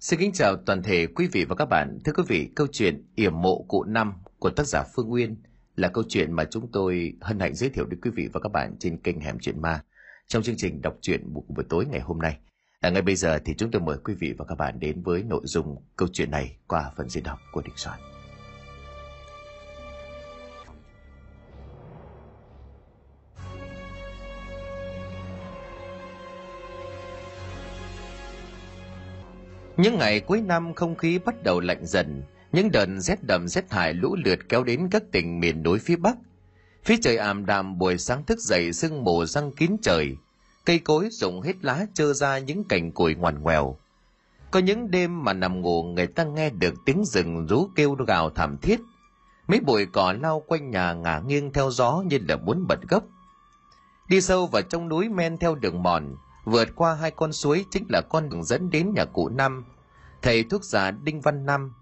Xin kính chào toàn thể quý vị và các bạn. Thưa quý vị, câu chuyện Yểm mộ cụ năm của tác giả Phương Nguyên là câu chuyện mà chúng tôi hân hạnh giới thiệu đến quý vị và các bạn trên kênh Hẻm Chuyện Ma trong chương trình đọc truyện buổi tối ngày hôm nay. À, ngay bây giờ thì chúng tôi mời quý vị và các bạn đến với nội dung câu chuyện này qua phần diễn đọc của Đình Soạn. Những ngày cuối năm không khí bắt đầu lạnh dần, những đợt rét đậm rét hại lũ lượt kéo đến các tỉnh miền núi phía Bắc. Phía trời ảm đạm buổi sáng thức dậy sương mù răng kín trời, cây cối rụng hết lá trơ ra những cành củi ngoằn ngoèo. Có những đêm mà nằm ngủ người ta nghe được tiếng rừng rú kêu gào thảm thiết. Mấy bụi cỏ lao quanh nhà ngả nghiêng theo gió như là muốn bật gốc. Đi sâu vào trong núi men theo đường mòn, vượt qua hai con suối chính là con đường dẫn đến nhà cụ Năm, thầy thuốc giả Đinh Văn Năm.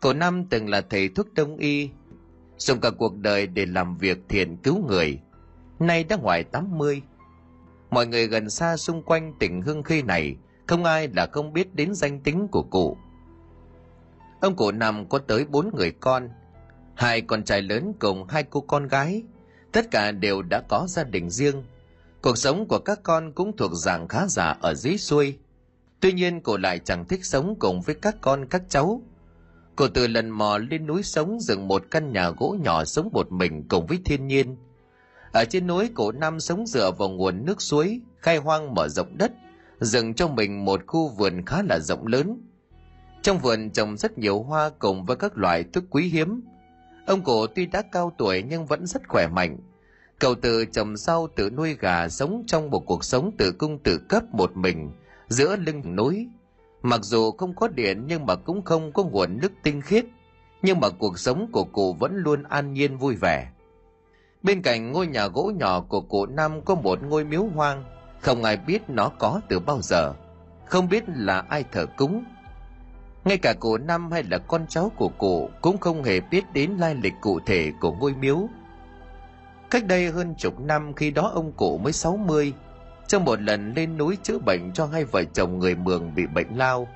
Cụ Năm từng là thầy thuốc đông y, dùng cả cuộc đời để làm việc thiện cứu người. Nay đã ngoài 80. Mọi người gần xa xung quanh tỉnh Hương Khê này, không ai là không biết đến danh tính của cụ. Ông cụ Năm có tới bốn người con, hai con trai lớn cùng hai cô con gái, tất cả đều đã có gia đình riêng – Cuộc sống của các con cũng thuộc dạng khá giả ở dưới xuôi. Tuy nhiên cô lại chẳng thích sống cùng với các con các cháu. Cô từ lần mò lên núi sống dựng một căn nhà gỗ nhỏ sống một mình cùng với thiên nhiên. Ở trên núi cổ Năm sống dựa vào nguồn nước suối, khai hoang mở rộng đất, dựng cho mình một khu vườn khá là rộng lớn. Trong vườn trồng rất nhiều hoa cùng với các loại thức quý hiếm. Ông cổ tuy đã cao tuổi nhưng vẫn rất khỏe mạnh, Cậu tự trồng rau tự nuôi gà sống trong một cuộc sống tự cung tự cấp một mình giữa lưng núi. Mặc dù không có điện nhưng mà cũng không có nguồn nước tinh khiết, nhưng mà cuộc sống của cụ vẫn luôn an nhiên vui vẻ. Bên cạnh ngôi nhà gỗ nhỏ của cụ Năm có một ngôi miếu hoang, không ai biết nó có từ bao giờ, không biết là ai thờ cúng. Ngay cả cụ Năm hay là con cháu của cụ cũng không hề biết đến lai lịch cụ thể của ngôi miếu Cách đây hơn chục năm khi đó ông cụ mới 60, trong một lần lên núi chữa bệnh cho hai vợ chồng người Mường bị bệnh lao.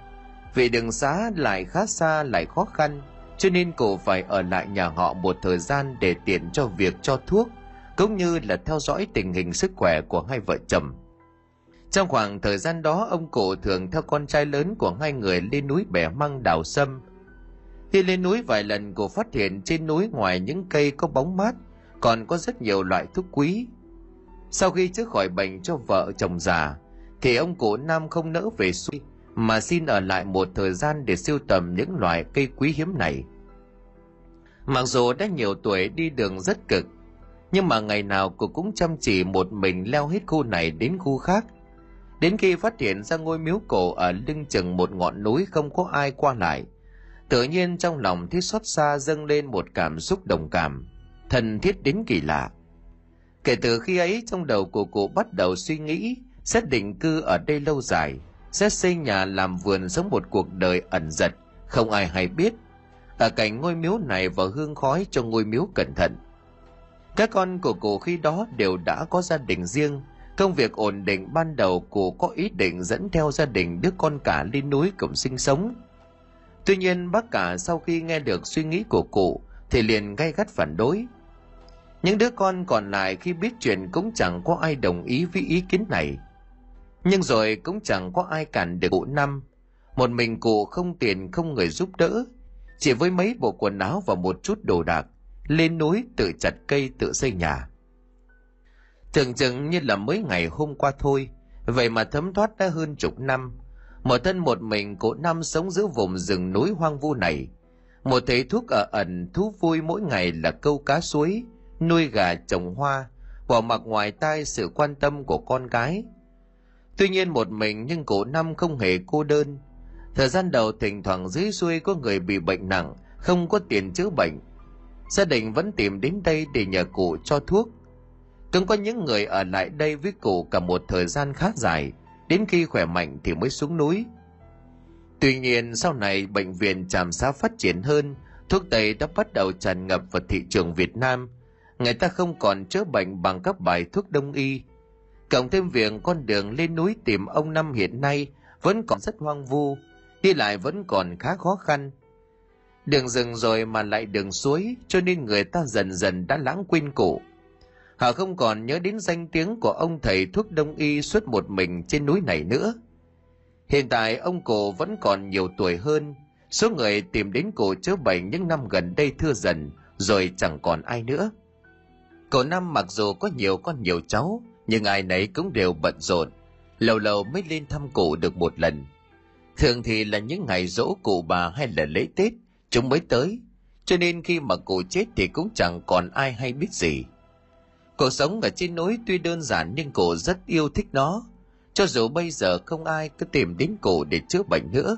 Vì đường xá lại khá xa lại khó khăn, cho nên cụ phải ở lại nhà họ một thời gian để tiện cho việc cho thuốc, cũng như là theo dõi tình hình sức khỏe của hai vợ chồng. Trong khoảng thời gian đó, ông cụ thường theo con trai lớn của hai người lên núi bẻ măng đào sâm. Khi lên núi vài lần, cụ phát hiện trên núi ngoài những cây có bóng mát, còn có rất nhiều loại thuốc quý. Sau khi chữa khỏi bệnh cho vợ chồng già, thì ông cụ Nam không nỡ về xuôi, mà xin ở lại một thời gian để siêu tầm những loại cây quý hiếm này. Mặc dù đã nhiều tuổi đi đường rất cực, nhưng mà ngày nào cô cũng chăm chỉ một mình leo hết khu này đến khu khác. Đến khi phát hiện ra ngôi miếu cổ ở lưng chừng một ngọn núi không có ai qua lại, tự nhiên trong lòng thấy xót xa dâng lên một cảm xúc đồng cảm thân thiết đến kỳ lạ. Kể từ khi ấy trong đầu của cụ bắt đầu suy nghĩ sẽ định cư ở đây lâu dài, sẽ xây nhà làm vườn sống một cuộc đời ẩn giật, không ai hay biết. Ở cạnh ngôi miếu này và hương khói cho ngôi miếu cẩn thận. Các con của cụ khi đó đều đã có gia đình riêng, công việc ổn định ban đầu cụ có ý định dẫn theo gia đình đứa con cả lên núi cùng sinh sống. Tuy nhiên bác cả sau khi nghe được suy nghĩ của cụ thì liền gay gắt phản đối, những đứa con còn lại khi biết chuyện cũng chẳng có ai đồng ý với ý kiến này. Nhưng rồi cũng chẳng có ai cản được cụ năm. Một mình cụ không tiền, không người giúp đỡ. Chỉ với mấy bộ quần áo và một chút đồ đạc. Lên núi tự chặt cây, tự xây nhà. Tưởng chừng như là mới ngày hôm qua thôi. Vậy mà thấm thoát đã hơn chục năm. Một thân một mình cụ năm sống giữa vùng rừng núi hoang vu này. Một thầy thuốc ở ẩn thú vui mỗi ngày là câu cá suối nuôi gà trồng hoa, bỏ mặc ngoài tai sự quan tâm của con cái. Tuy nhiên một mình nhưng cụ Năm không hề cô đơn. Thời gian đầu thỉnh thoảng dưới xuôi có người bị bệnh nặng, không có tiền chữa bệnh. Gia đình vẫn tìm đến đây để nhờ cụ cho thuốc. Cũng có những người ở lại đây với cụ cả một thời gian khá dài, đến khi khỏe mạnh thì mới xuống núi. Tuy nhiên sau này bệnh viện tràm xá phát triển hơn, thuốc tây đã bắt đầu tràn ngập vào thị trường Việt Nam – người ta không còn chữa bệnh bằng các bài thuốc đông y. Cộng thêm việc con đường lên núi tìm ông Năm hiện nay vẫn còn rất hoang vu, đi lại vẫn còn khá khó khăn. Đường rừng rồi mà lại đường suối cho nên người ta dần dần đã lãng quên cụ họ không còn nhớ đến danh tiếng của ông thầy thuốc đông y suốt một mình trên núi này nữa. Hiện tại ông cụ vẫn còn nhiều tuổi hơn số người tìm đến cụ chữa bệnh những năm gần đây thưa dần rồi chẳng còn ai nữa cậu năm mặc dù có nhiều con nhiều cháu, nhưng ai nấy cũng đều bận rộn. Lâu lâu mới lên thăm cụ được một lần. Thường thì là những ngày dỗ cụ bà hay là lễ tết, chúng mới tới. Cho nên khi mà cụ chết thì cũng chẳng còn ai hay biết gì. Cuộc sống ở trên núi tuy đơn giản nhưng cụ rất yêu thích nó. Cho dù bây giờ không ai cứ tìm đến cụ để chữa bệnh nữa.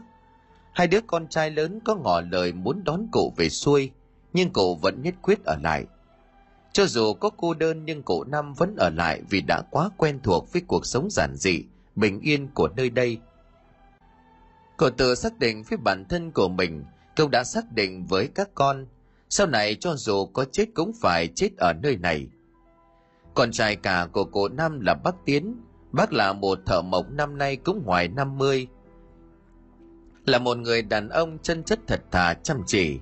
Hai đứa con trai lớn có ngỏ lời muốn đón cụ về xuôi, nhưng cụ vẫn nhất quyết ở lại cho dù có cô đơn nhưng cụ năm vẫn ở lại vì đã quá quen thuộc với cuộc sống giản dị, bình yên của nơi đây. Cậu tự xác định với bản thân của mình, cậu đã xác định với các con. Sau này cho dù có chết cũng phải chết ở nơi này. Con trai cả của cụ năm là bác tiến, bác là một thợ mộc năm nay cũng ngoài 50 là một người đàn ông chân chất thật thà, chăm chỉ.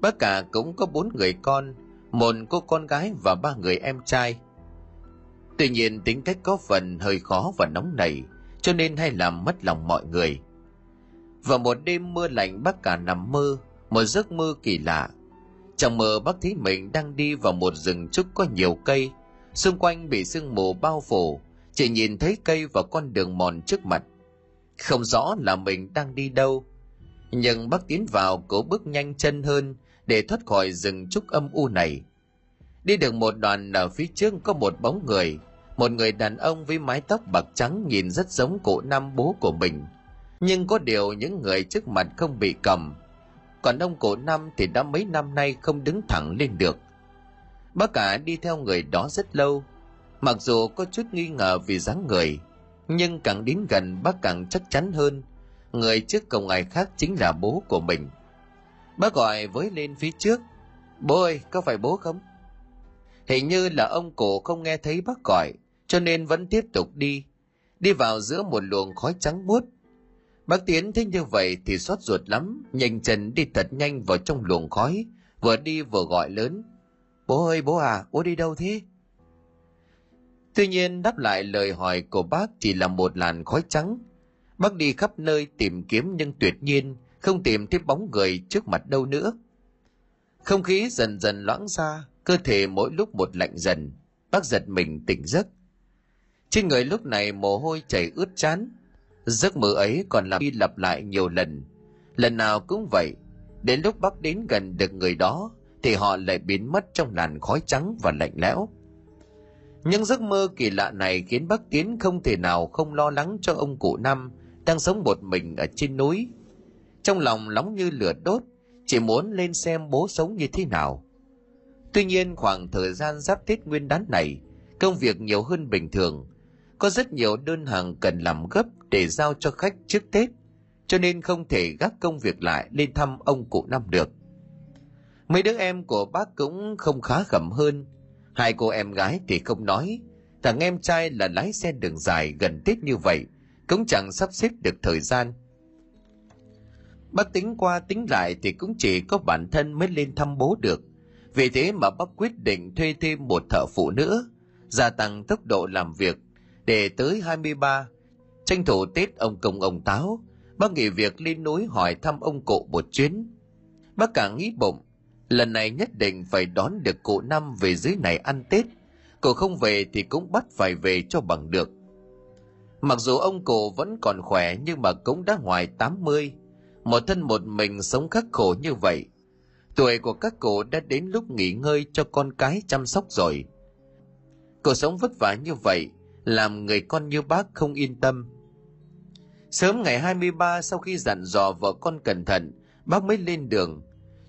Bác cả cũng có bốn người con một cô con gái và ba người em trai. Tuy nhiên tính cách có phần hơi khó và nóng nảy, cho nên hay làm mất lòng mọi người. Vào một đêm mưa lạnh, bác cả nằm mơ, một giấc mơ kỳ lạ. Trong mơ, bác thấy mình đang đi vào một rừng trúc có nhiều cây, xung quanh bị sương mù bao phủ, chỉ nhìn thấy cây và con đường mòn trước mặt. Không rõ là mình đang đi đâu, nhưng bác tiến vào cố bước nhanh chân hơn để thoát khỏi rừng trúc âm u này. Đi được một đoạn ở phía trước có một bóng người. Một người đàn ông với mái tóc bạc trắng nhìn rất giống cụ năm bố của mình. Nhưng có điều những người trước mặt không bị cầm. Còn ông cụ năm thì đã mấy năm nay không đứng thẳng lên được. Bác cả đi theo người đó rất lâu. Mặc dù có chút nghi ngờ vì dáng người, nhưng càng đến gần bác càng chắc chắn hơn. Người trước cổng ai khác chính là bố của mình bác gọi với lên phía trước. Bố ơi, có phải bố không? Hình như là ông cụ không nghe thấy bác gọi, cho nên vẫn tiếp tục đi. Đi vào giữa một luồng khói trắng buốt. Bác tiến thấy như vậy thì xót ruột lắm, nhanh chân đi thật nhanh vào trong luồng khói, vừa đi vừa gọi lớn. Bố ơi, bố à bố đi đâu thế? Tuy nhiên đáp lại lời hỏi của bác chỉ là một làn khói trắng. Bác đi khắp nơi tìm kiếm nhưng tuyệt nhiên không tìm thấy bóng người trước mặt đâu nữa. Không khí dần dần loãng ra, cơ thể mỗi lúc một lạnh dần, bác giật mình tỉnh giấc. Trên người lúc này mồ hôi chảy ướt chán, giấc mơ ấy còn lặp đi lặp lại nhiều lần. Lần nào cũng vậy, đến lúc bác đến gần được người đó, thì họ lại biến mất trong làn khói trắng và lạnh lẽo. Những giấc mơ kỳ lạ này khiến bác tiến không thể nào không lo lắng cho ông cụ năm đang sống một mình ở trên núi trong lòng nóng như lửa đốt, chỉ muốn lên xem bố sống như thế nào. Tuy nhiên khoảng thời gian giáp tết nguyên đán này, công việc nhiều hơn bình thường. Có rất nhiều đơn hàng cần làm gấp để giao cho khách trước tết, cho nên không thể gác công việc lại lên thăm ông cụ năm được. Mấy đứa em của bác cũng không khá khẩm hơn. Hai cô em gái thì không nói, thằng em trai là lái xe đường dài gần tết như vậy, cũng chẳng sắp xếp được thời gian bác tính qua tính lại thì cũng chỉ có bản thân mới lên thăm bố được. Vì thế mà bác quyết định thuê thêm một thợ phụ nữa gia tăng tốc độ làm việc. Để tới 23 tranh thủ tết ông công ông táo, bác nghỉ việc lên núi hỏi thăm ông cụ một chuyến. Bác càng nghĩ bụng, lần này nhất định phải đón được cụ năm về dưới này ăn tết. Cụ không về thì cũng bắt phải về cho bằng được. Mặc dù ông cụ vẫn còn khỏe nhưng mà cũng đã ngoài 80 một thân một mình sống khắc khổ như vậy. Tuổi của các cụ đã đến lúc nghỉ ngơi cho con cái chăm sóc rồi. Cuộc sống vất vả như vậy làm người con như bác không yên tâm. Sớm ngày 23 sau khi dặn dò vợ con cẩn thận, bác mới lên đường.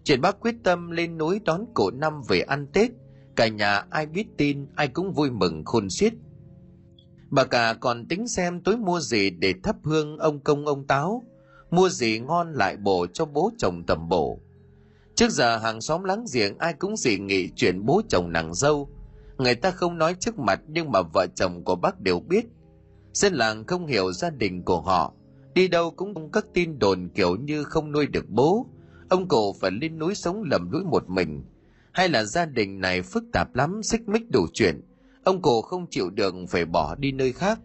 Chuyện bác quyết tâm lên núi đón cụ năm về ăn tết. Cả nhà ai biết tin, ai cũng vui mừng khôn xiết. Bà cả còn tính xem tối mua gì để thắp hương ông công ông táo mua gì ngon lại bổ cho bố chồng tầm bổ. Trước giờ hàng xóm láng giềng ai cũng dị nghị chuyện bố chồng nàng dâu. Người ta không nói trước mặt nhưng mà vợ chồng của bác đều biết. Dân làng không hiểu gia đình của họ. Đi đâu cũng không các tin đồn kiểu như không nuôi được bố, ông cụ phải lên núi sống lầm núi một mình, hay là gia đình này phức tạp lắm, xích mích đủ chuyện, ông cụ không chịu được phải bỏ đi nơi khác.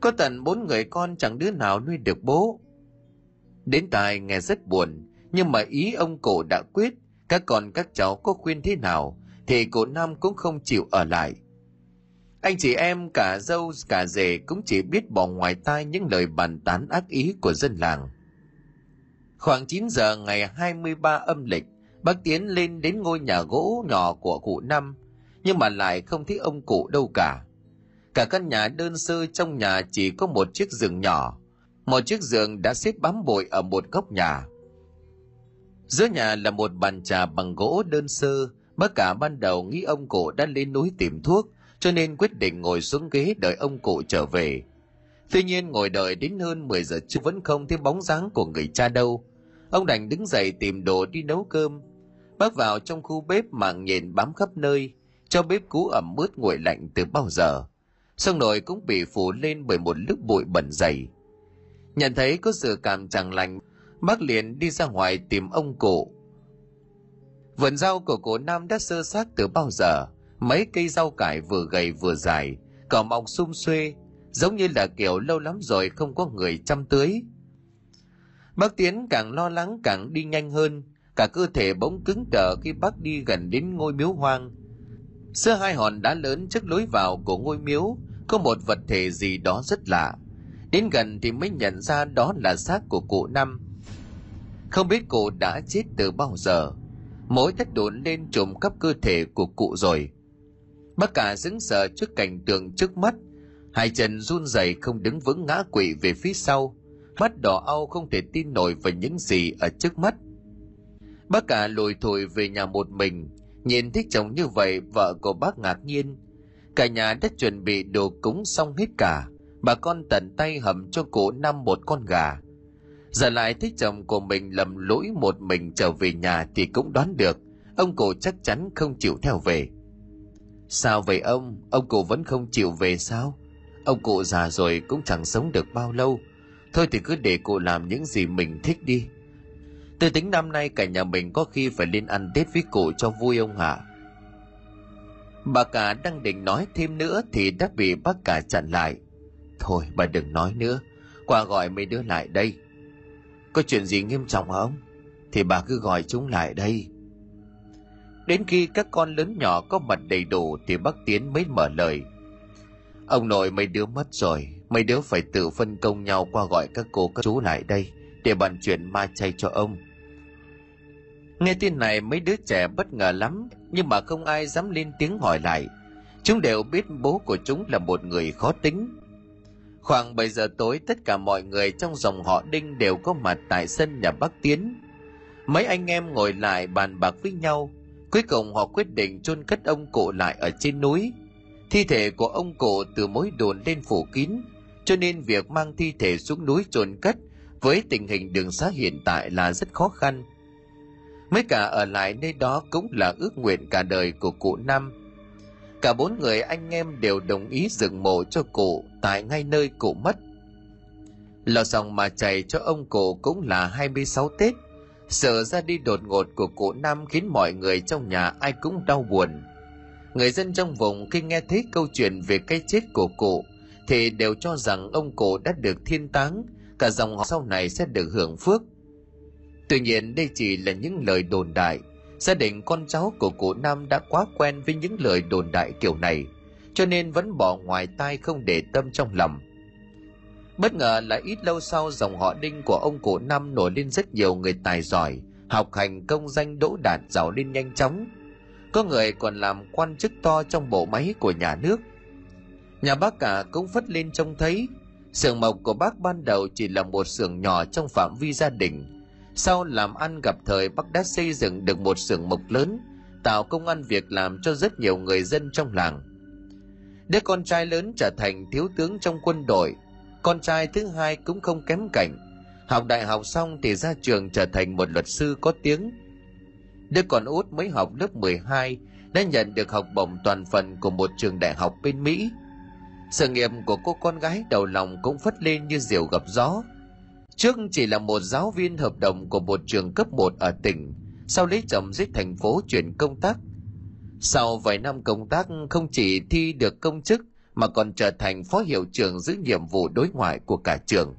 Có tận bốn người con chẳng đứa nào nuôi được bố. Đến tài nghe rất buồn, nhưng mà ý ông cụ đã quyết, các con các cháu có khuyên thế nào, thì cụ Nam cũng không chịu ở lại. Anh chị em cả dâu cả rể cũng chỉ biết bỏ ngoài tai những lời bàn tán ác ý của dân làng. Khoảng 9 giờ ngày 23 âm lịch, bác Tiến lên đến ngôi nhà gỗ nhỏ của cụ Năm, nhưng mà lại không thấy ông cụ đâu cả. Cả căn nhà đơn sơ trong nhà chỉ có một chiếc giường nhỏ, một chiếc giường đã xếp bám bụi ở một góc nhà. Giữa nhà là một bàn trà bằng gỗ đơn sơ, bác cả ban đầu nghĩ ông cụ đã lên núi tìm thuốc, cho nên quyết định ngồi xuống ghế đợi ông cụ trở về. Tuy nhiên ngồi đợi đến hơn 10 giờ trưa vẫn không thấy bóng dáng của người cha đâu. Ông đành đứng dậy tìm đồ đi nấu cơm. Bác vào trong khu bếp mạng nhện bám khắp nơi, cho bếp cũ ẩm ướt nguội lạnh từ bao giờ. sông nồi cũng bị phủ lên bởi một lớp bụi bẩn dày. Nhận thấy có sự cảm chẳng lành, bác liền đi ra ngoài tìm ông cụ. Vườn rau của cổ Nam đã sơ xác từ bao giờ, mấy cây rau cải vừa gầy vừa dài, cỏ mọc sum xuê, giống như là kiểu lâu lắm rồi không có người chăm tưới. Bác Tiến càng lo lắng càng đi nhanh hơn, cả cơ thể bỗng cứng đờ khi bác đi gần đến ngôi miếu hoang. Giữa hai hòn đá lớn trước lối vào của ngôi miếu có một vật thể gì đó rất lạ. Đến gần thì mới nhận ra đó là xác của cụ Năm. Không biết cụ đã chết từ bao giờ. Mỗi thất đốn lên trộm cắp cơ thể của cụ rồi. Bác cả dững sợ trước cảnh tượng trước mắt. Hai chân run rẩy không đứng vững ngã quỵ về phía sau. Mắt đỏ au không thể tin nổi vào những gì ở trước mắt. Bác cả lùi thổi về nhà một mình. Nhìn thấy chồng như vậy, vợ của bác ngạc nhiên. Cả nhà đã chuẩn bị đồ cúng xong hết cả. Bà con tận tay hầm cho cụ năm một con gà. Giờ lại thấy chồng của mình lầm lỗi một mình trở về nhà thì cũng đoán được. Ông cụ chắc chắn không chịu theo về. Sao vậy ông? Ông cụ vẫn không chịu về sao? Ông cụ già rồi cũng chẳng sống được bao lâu. Thôi thì cứ để cụ làm những gì mình thích đi. Từ tính năm nay cả nhà mình có khi phải lên ăn Tết với cụ cho vui ông hả? Bà cả đang định nói thêm nữa thì đã bị bác cả chặn lại. Thôi bà đừng nói nữa. Qua gọi mấy đứa lại đây. Có chuyện gì nghiêm trọng hả ông? Thì bà cứ gọi chúng lại đây. Đến khi các con lớn nhỏ có mặt đầy đủ thì bác Tiến mới mở lời. Ông nội mấy đứa mất rồi, mấy đứa phải tự phân công nhau qua gọi các cô các chú lại đây để bàn chuyện ma chay cho ông. Nghe tin này mấy đứa trẻ bất ngờ lắm, nhưng mà không ai dám lên tiếng hỏi lại. Chúng đều biết bố của chúng là một người khó tính. Khoảng 7 giờ tối tất cả mọi người trong dòng họ Đinh đều có mặt tại sân nhà bác Tiến. Mấy anh em ngồi lại bàn bạc với nhau, Cuối cùng họ quyết định chôn cất ông cụ lại ở trên núi. Thi thể của ông cụ từ mối đồn lên phủ kín, cho nên việc mang thi thể xuống núi chôn cất với tình hình đường xá hiện tại là rất khó khăn. Mấy cả ở lại nơi đó cũng là ước nguyện cả đời của cụ Năm. Cả bốn người anh em đều đồng ý dựng mộ cho cụ tại ngay nơi cụ mất. Lò dòng mà chảy cho ông cụ cũng là 26 Tết – Sự ra đi đột ngột của cụ Nam khiến mọi người trong nhà ai cũng đau buồn. Người dân trong vùng khi nghe thấy câu chuyện về cái chết của cụ thì đều cho rằng ông cụ đã được thiên táng, cả dòng họ sau này sẽ được hưởng phước. Tuy nhiên đây chỉ là những lời đồn đại. Gia đình con cháu của cụ Nam đã quá quen với những lời đồn đại kiểu này, cho nên vẫn bỏ ngoài tai không để tâm trong lòng – Bất ngờ là ít lâu sau dòng họ đinh của ông cụ Năm nổi lên rất nhiều người tài giỏi, học hành công danh đỗ đạt giàu lên nhanh chóng. Có người còn làm quan chức to trong bộ máy của nhà nước. Nhà bác cả cũng phất lên trông thấy, xưởng mộc của bác ban đầu chỉ là một xưởng nhỏ trong phạm vi gia đình. Sau làm ăn gặp thời bác đã xây dựng được một xưởng mộc lớn, tạo công ăn việc làm cho rất nhiều người dân trong làng. Đứa con trai lớn trở thành thiếu tướng trong quân đội, con trai thứ hai cũng không kém cạnh. Học đại học xong thì ra trường trở thành một luật sư có tiếng. Đứa con út mới học lớp 12 đã nhận được học bổng toàn phần của một trường đại học bên Mỹ. sự nghiệp của cô con gái đầu lòng cũng phất lên như diều gặp gió trước chỉ là một giáo viên hợp đồng của một trường cấp 1 ở tỉnh sau lấy chồng giết thành phố chuyển công tác sau vài năm công tác không chỉ thi được công chức mà còn trở thành phó hiệu trưởng giữ nhiệm vụ đối ngoại của cả trường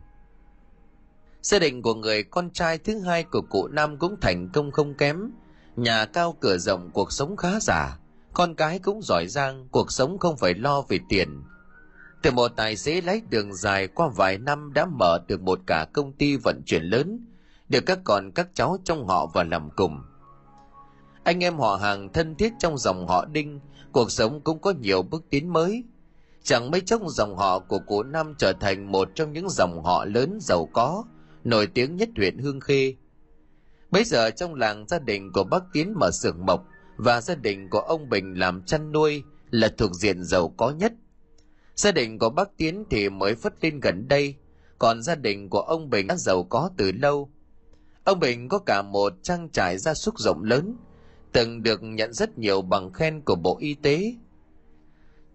gia đình của người con trai thứ hai của cụ Nam cũng thành công không kém. Nhà cao cửa rộng cuộc sống khá giả, con cái cũng giỏi giang, cuộc sống không phải lo về tiền. Từ một tài xế lái đường dài qua vài năm đã mở được một cả công ty vận chuyển lớn, được các con các cháu trong họ vào làm cùng. Anh em họ hàng thân thiết trong dòng họ Đinh, cuộc sống cũng có nhiều bước tiến mới. Chẳng mấy chốc dòng họ của cụ Năm trở thành một trong những dòng họ lớn giàu có, nổi tiếng nhất huyện Hương Khê. Bây giờ trong làng gia đình của bác Tiến mở xưởng mộc và gia đình của ông Bình làm chăn nuôi là thuộc diện giàu có nhất. Gia đình của bác Tiến thì mới phất lên gần đây, còn gia đình của ông Bình đã giàu có từ lâu. Ông Bình có cả một trang trại gia súc rộng lớn, từng được nhận rất nhiều bằng khen của Bộ Y tế.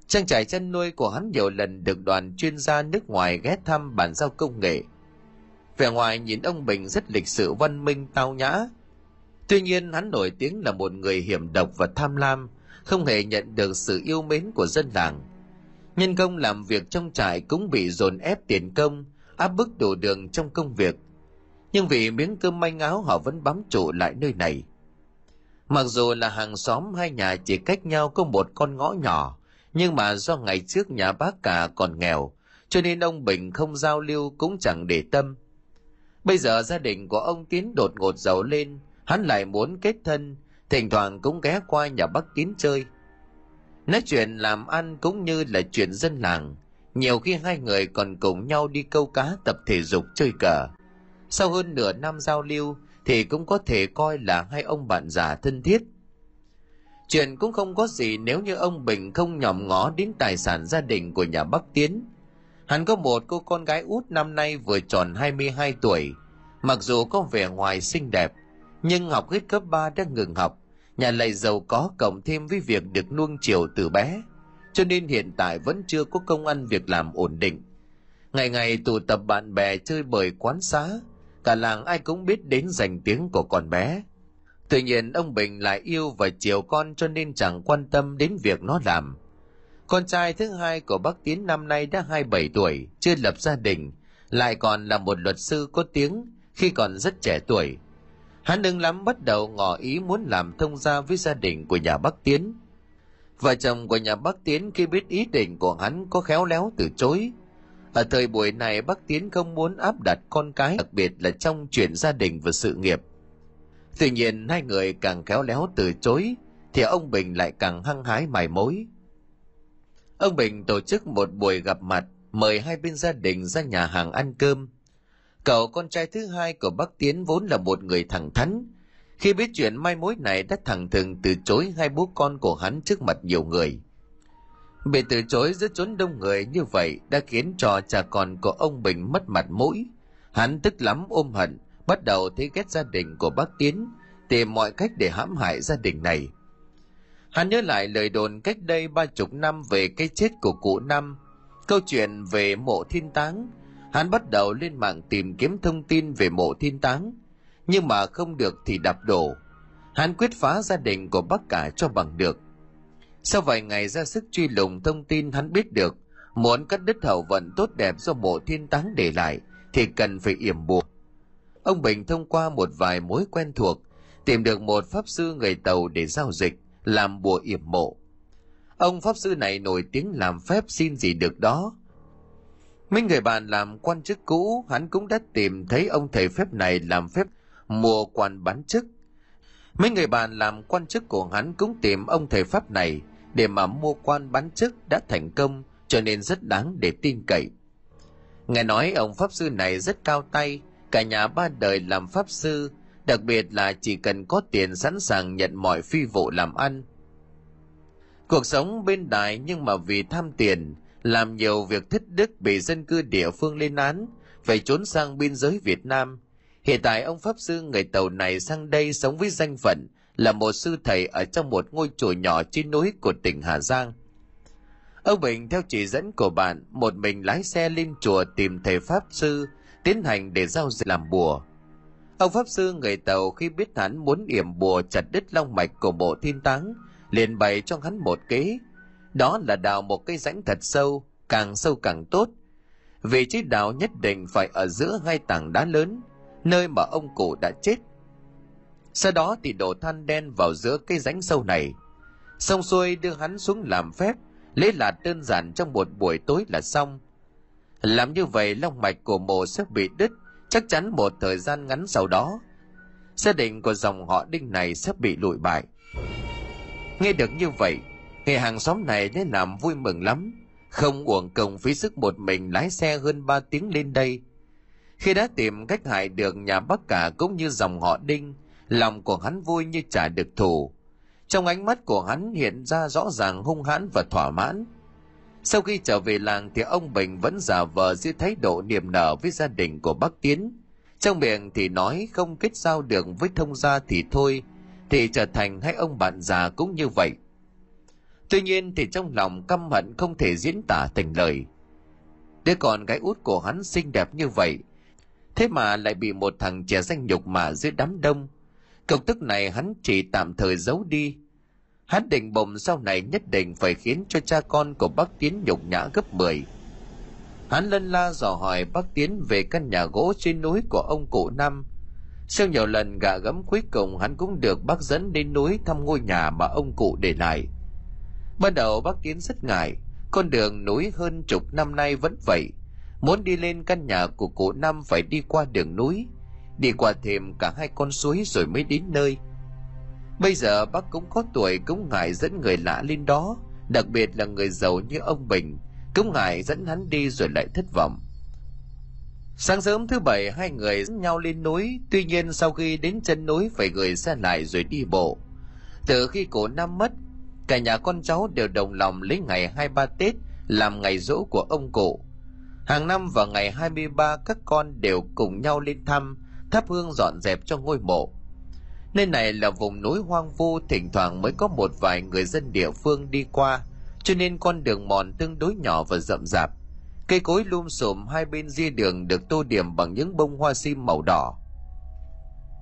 Trang trại chăn nuôi của hắn nhiều lần được đoàn chuyên gia nước ngoài ghé thăm bản giao công nghệ – Vẻ ngoài nhìn ông Bình rất lịch sự văn minh tao nhã. Tuy nhiên hắn nổi tiếng là một người hiểm độc và tham lam, không hề nhận được sự yêu mến của dân làng. Nhân công làm việc trong trại cũng bị dồn ép tiền công, áp bức đủ đường trong công việc. Nhưng vì miếng cơm manh áo họ vẫn bám trụ lại nơi này. Mặc dù là hàng xóm hai nhà chỉ cách nhau có một con ngõ nhỏ, nhưng mà do ngày trước nhà bác cả còn nghèo, cho nên ông Bình không giao lưu cũng chẳng để tâm – Bây giờ gia đình của ông Tiến đột ngột giàu lên, hắn lại muốn kết thân, thỉnh thoảng cũng ghé qua nhà bác Tiến chơi. Nói chuyện làm ăn cũng như là chuyện dân làng, nhiều khi hai người còn cùng nhau đi câu cá tập thể dục chơi cờ. Sau hơn nửa năm giao lưu thì cũng có thể coi là hai ông bạn già thân thiết. Chuyện cũng không có gì nếu như ông Bình không nhòm ngó đến tài sản gia đình của nhà Bắc Tiến – Hắn có một cô con gái út năm nay vừa tròn 22 tuổi. Mặc dù có vẻ ngoài xinh đẹp, nhưng học hết cấp 3 đã ngừng học. Nhà lại giàu có cộng thêm với việc được nuông chiều từ bé. Cho nên hiện tại vẫn chưa có công ăn việc làm ổn định. Ngày ngày tụ tập bạn bè chơi bời quán xá. Cả làng ai cũng biết đến danh tiếng của con bé. Tuy nhiên ông Bình lại yêu và chiều con cho nên chẳng quan tâm đến việc nó làm con trai thứ hai của bác Tiến năm nay đã 27 tuổi, chưa lập gia đình, lại còn là một luật sư có tiếng khi còn rất trẻ tuổi. Hắn đừng lắm bắt đầu ngỏ ý muốn làm thông gia với gia đình của nhà bác Tiến. Vợ chồng của nhà bác Tiến khi biết ý định của hắn có khéo léo từ chối. Ở thời buổi này bác Tiến không muốn áp đặt con cái đặc biệt là trong chuyện gia đình và sự nghiệp. Tuy nhiên hai người càng khéo léo từ chối thì ông Bình lại càng hăng hái mài mối. Ông Bình tổ chức một buổi gặp mặt, mời hai bên gia đình ra nhà hàng ăn cơm. Cậu con trai thứ hai của bác Tiến vốn là một người thẳng thắn. Khi biết chuyện mai mối này đã thẳng thừng từ chối hai bố con của hắn trước mặt nhiều người. Bị từ chối giữa chốn đông người như vậy đã khiến cho cha con của ông Bình mất mặt mũi. Hắn tức lắm ôm hận, bắt đầu thấy ghét gia đình của bác Tiến, tìm mọi cách để hãm hại gia đình này. Hắn nhớ lại lời đồn cách đây ba chục năm về cái chết của cụ Năm. Câu chuyện về mộ thiên táng. Hắn bắt đầu lên mạng tìm kiếm thông tin về mộ thiên táng. Nhưng mà không được thì đập đổ. Hắn quyết phá gia đình của bác cả cho bằng được. Sau vài ngày ra sức truy lùng thông tin hắn biết được, muốn cắt đứt hậu vận tốt đẹp do mộ thiên táng để lại, thì cần phải yểm buộc. Ông Bình thông qua một vài mối quen thuộc, tìm được một pháp sư người Tàu để giao dịch làm bùa yểm mộ. Ông pháp sư này nổi tiếng làm phép xin gì được đó. Mấy người bạn làm quan chức cũ, hắn cũng đã tìm thấy ông thầy phép này làm phép mua quan bán chức. Mấy người bạn làm quan chức của hắn cũng tìm ông thầy pháp này để mà mua quan bán chức đã thành công cho nên rất đáng để tin cậy. Nghe nói ông pháp sư này rất cao tay, cả nhà ba đời làm pháp sư đặc biệt là chỉ cần có tiền sẵn sàng nhận mọi phi vụ làm ăn. Cuộc sống bên đại nhưng mà vì tham tiền, làm nhiều việc thích đức bị dân cư địa phương lên án, phải trốn sang biên giới Việt Nam. Hiện tại ông Pháp Sư người Tàu này sang đây sống với danh phận là một sư thầy ở trong một ngôi chùa nhỏ trên núi của tỉnh Hà Giang. Ông Bình theo chỉ dẫn của bạn, một mình lái xe lên chùa tìm thầy Pháp Sư, tiến hành để giao dịch làm bùa. Ông Pháp Sư người Tàu khi biết hắn muốn yểm bùa chặt đứt long mạch của bộ thiên táng, liền bày cho hắn một kế. Đó là đào một cây rãnh thật sâu, càng sâu càng tốt. Vị trí đào nhất định phải ở giữa hai tảng đá lớn, nơi mà ông cụ đã chết. Sau đó thì đổ than đen vào giữa cây rãnh sâu này. Xong xuôi đưa hắn xuống làm phép, lấy là đơn giản trong một buổi tối là xong. Làm như vậy long mạch của mộ sẽ bị đứt, chắc chắn một thời gian ngắn sau đó. Gia đình của dòng họ đinh này sẽ bị lụi bại. Nghe được như vậy, người hàng xóm này nên làm vui mừng lắm. Không uổng công phí sức một mình lái xe hơn 3 tiếng lên đây. Khi đã tìm cách hại được nhà bác cả cũng như dòng họ đinh, lòng của hắn vui như trả được thù. Trong ánh mắt của hắn hiện ra rõ ràng hung hãn và thỏa mãn. Sau khi trở về làng thì ông Bình vẫn giả vờ giữ thái độ niềm nở với gia đình của bác Tiến. Trong miệng thì nói không kết giao được với thông gia thì thôi, thì trở thành hai ông bạn già cũng như vậy. Tuy nhiên thì trong lòng căm hận không thể diễn tả thành lời. Đứa con gái út của hắn xinh đẹp như vậy, thế mà lại bị một thằng trẻ danh nhục mà dưới đám đông. Công tức này hắn chỉ tạm thời giấu đi. Hắn định bụng sau này nhất định phải khiến cho cha con của bác Tiến nhục nhã gấp 10. Hắn lân la dò hỏi bác Tiến về căn nhà gỗ trên núi của ông cụ Năm. Sau nhiều lần gạ gẫm cuối cùng hắn cũng được bác dẫn đến núi thăm ngôi nhà mà ông cụ để lại. Ban đầu bác Tiến rất ngại, con đường núi hơn chục năm nay vẫn vậy. Muốn đi lên căn nhà của cụ Năm phải đi qua đường núi, đi qua thêm cả hai con suối rồi mới đến nơi. Bây giờ bác cũng có tuổi cũng ngại dẫn người lạ lên đó, đặc biệt là người giàu như ông Bình, cũng ngại dẫn hắn đi rồi lại thất vọng. Sáng sớm thứ bảy hai người dẫn nhau lên núi, tuy nhiên sau khi đến chân núi phải gửi xe lại rồi đi bộ. Từ khi cổ năm mất, cả nhà con cháu đều đồng lòng lấy ngày 23 Tết làm ngày rỗ của ông cụ. Hàng năm vào ngày 23 các con đều cùng nhau lên thăm, thắp hương dọn dẹp cho ngôi mộ. Nơi này là vùng núi hoang vu, thỉnh thoảng mới có một vài người dân địa phương đi qua, cho nên con đường mòn tương đối nhỏ và rậm rạp. Cây cối lum xùm hai bên di đường được tô điểm bằng những bông hoa sim màu đỏ.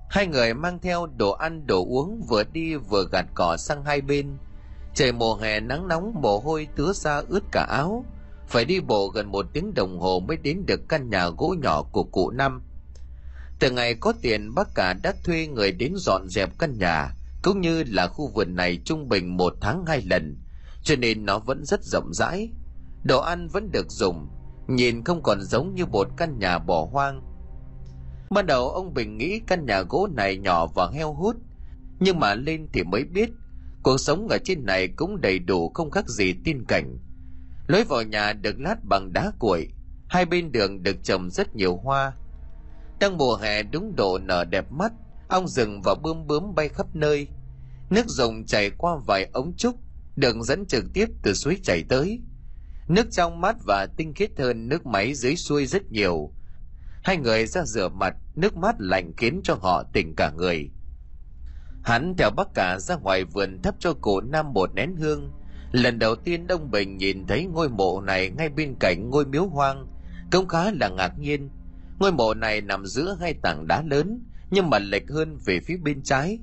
Hai người mang theo đồ ăn đồ uống vừa đi vừa gạt cỏ sang hai bên. Trời mùa hè nắng nóng mồ hôi tứa ra ướt cả áo. Phải đi bộ gần một tiếng đồng hồ mới đến được căn nhà gỗ nhỏ của cụ Năm. Từ ngày có tiền bác cả đã thuê người đến dọn dẹp căn nhà, cũng như là khu vườn này trung bình một tháng hai lần, cho nên nó vẫn rất rộng rãi. Đồ ăn vẫn được dùng, nhìn không còn giống như một căn nhà bỏ hoang. Ban đầu ông Bình nghĩ căn nhà gỗ này nhỏ và heo hút, nhưng mà lên thì mới biết, cuộc sống ở trên này cũng đầy đủ không khác gì tin cảnh. Lối vào nhà được lát bằng đá cuội, hai bên đường được trồng rất nhiều hoa. Đang mùa hè đúng độ nở đẹp mắt, ong rừng và bướm bướm bay khắp nơi. Nước rồng chảy qua vài ống trúc, đường dẫn trực tiếp từ suối chảy tới. Nước trong mát và tinh khiết hơn nước máy dưới xuôi rất nhiều. Hai người ra rửa mặt, nước mát lạnh khiến cho họ tỉnh cả người. Hắn theo bác cả ra ngoài vườn thắp cho cổ Nam một nén hương. Lần đầu tiên Đông Bình nhìn thấy ngôi mộ này ngay bên cạnh ngôi miếu hoang, cũng khá là ngạc nhiên. Ngôi mộ này nằm giữa hai tảng đá lớn, nhưng mà lệch hơn về phía bên trái.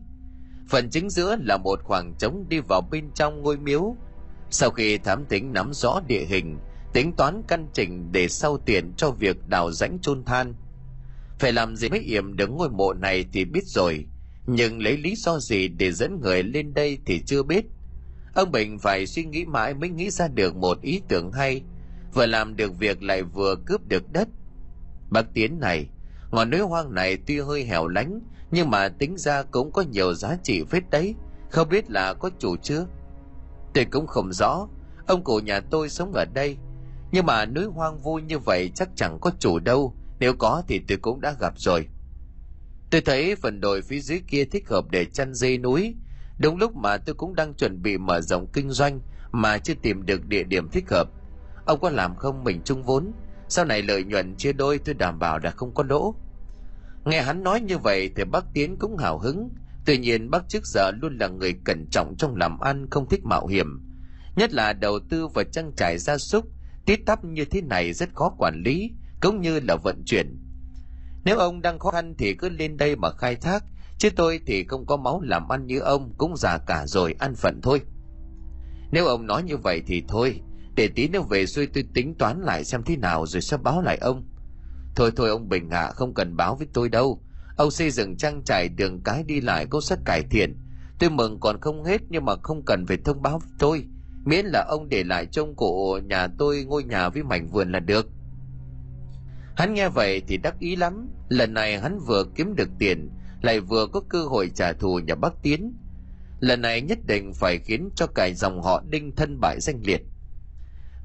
Phần chính giữa là một khoảng trống đi vào bên trong ngôi miếu, sau khi thám tính nắm rõ địa hình, tính toán căn chỉnh để sau tiền cho việc đào rãnh chôn than. Phải làm gì mới yểm được ngôi mộ này thì biết rồi, nhưng lấy lý do gì để dẫn người lên đây thì chưa biết. Ông Bình phải suy nghĩ mãi mới nghĩ ra được một ý tưởng hay, vừa làm được việc lại vừa cướp được đất. Bác Tiến này, ngọn núi hoang này tuy hơi hẻo lánh, nhưng mà tính ra cũng có nhiều giá trị phết đấy, không biết là có chủ chưa? Tôi cũng không rõ, ông cụ nhà tôi sống ở đây, nhưng mà núi hoang vu như vậy chắc chẳng có chủ đâu, nếu có thì tôi cũng đã gặp rồi. Tôi thấy phần đồi phía dưới kia thích hợp để chăn dê núi, đúng lúc mà tôi cũng đang chuẩn bị mở rộng kinh doanh mà chưa tìm được địa điểm thích hợp. Ông có làm không mình chung vốn, sau này lợi nhuận chia đôi tôi đảm bảo đã không có lỗ. Nghe hắn nói như vậy thì bác Tiến cũng hào hứng, Tuy nhiên bác trước giờ luôn là người cẩn trọng trong làm ăn không thích mạo hiểm. nhất là đầu tư vào trang trại gia súc tít tắp như thế này rất khó quản lý cũng như là vận chuyển nếu ông đang khó khăn thì cứ lên đây mà khai thác chứ tôi thì không có máu làm ăn như ông cũng già cả rồi ăn phận thôi nếu ông nói như vậy thì thôi để tí nữa về xuôi tôi tính toán lại xem thế nào rồi sẽ báo lại ông. Thôi thôi, ông bình hạ không cần báo với tôi đâu. Ông xây dựng trang trại đường cái đi lại cũng rất cải thiện. Tôi mừng còn không hết nhưng mà không cần phải thông báo với tôi. Miễn là ông để lại trong cổ nhà tôi, ngôi nhà với mảnh vườn là được. Hắn nghe vậy thì đắc ý lắm. Lần này hắn vừa kiếm được tiền, lại vừa có cơ hội trả thù nhà bắc tiến. Lần này nhất định phải khiến cho cả dòng họ đinh thân bại danh liệt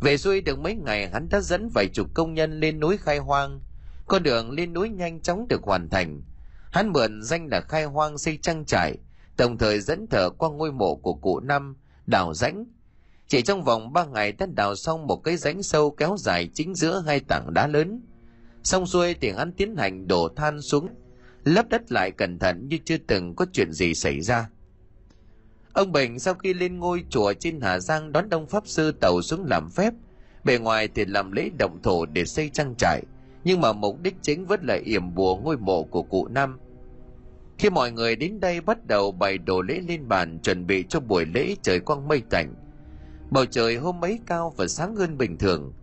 về xuôi được mấy ngày, hắn đã dẫn vài chục công nhân lên núi khai hoang. Con đường lên núi nhanh chóng được hoàn thành. Hắn mượn danh là khai hoang xây trang trại, đồng thời dẫn thở qua ngôi mộ của cụ năm, đào rãnh. Chỉ trong vòng ba ngày, đã đào xong một cái rãnh sâu kéo dài chính giữa hai tảng đá lớn. Xong xuôi thì hắn tiến hành đổ than xuống, lấp đất lại cẩn thận như chưa từng có chuyện gì xảy ra ông bình sau khi lên ngôi chùa trên hà giang đón đông pháp sư tàu xuống làm phép, bề ngoài thì làm lễ động thổ để xây trang trại, nhưng mà mục đích chính vẫn là yểm bùa ngôi mộ của cụ năm khi mọi người đến đây bắt đầu bày đồ lễ lên bàn chuẩn bị cho buổi lễ trời quang mây tạnh. Bầu trời hôm ấy cao và sáng hơn bình thường.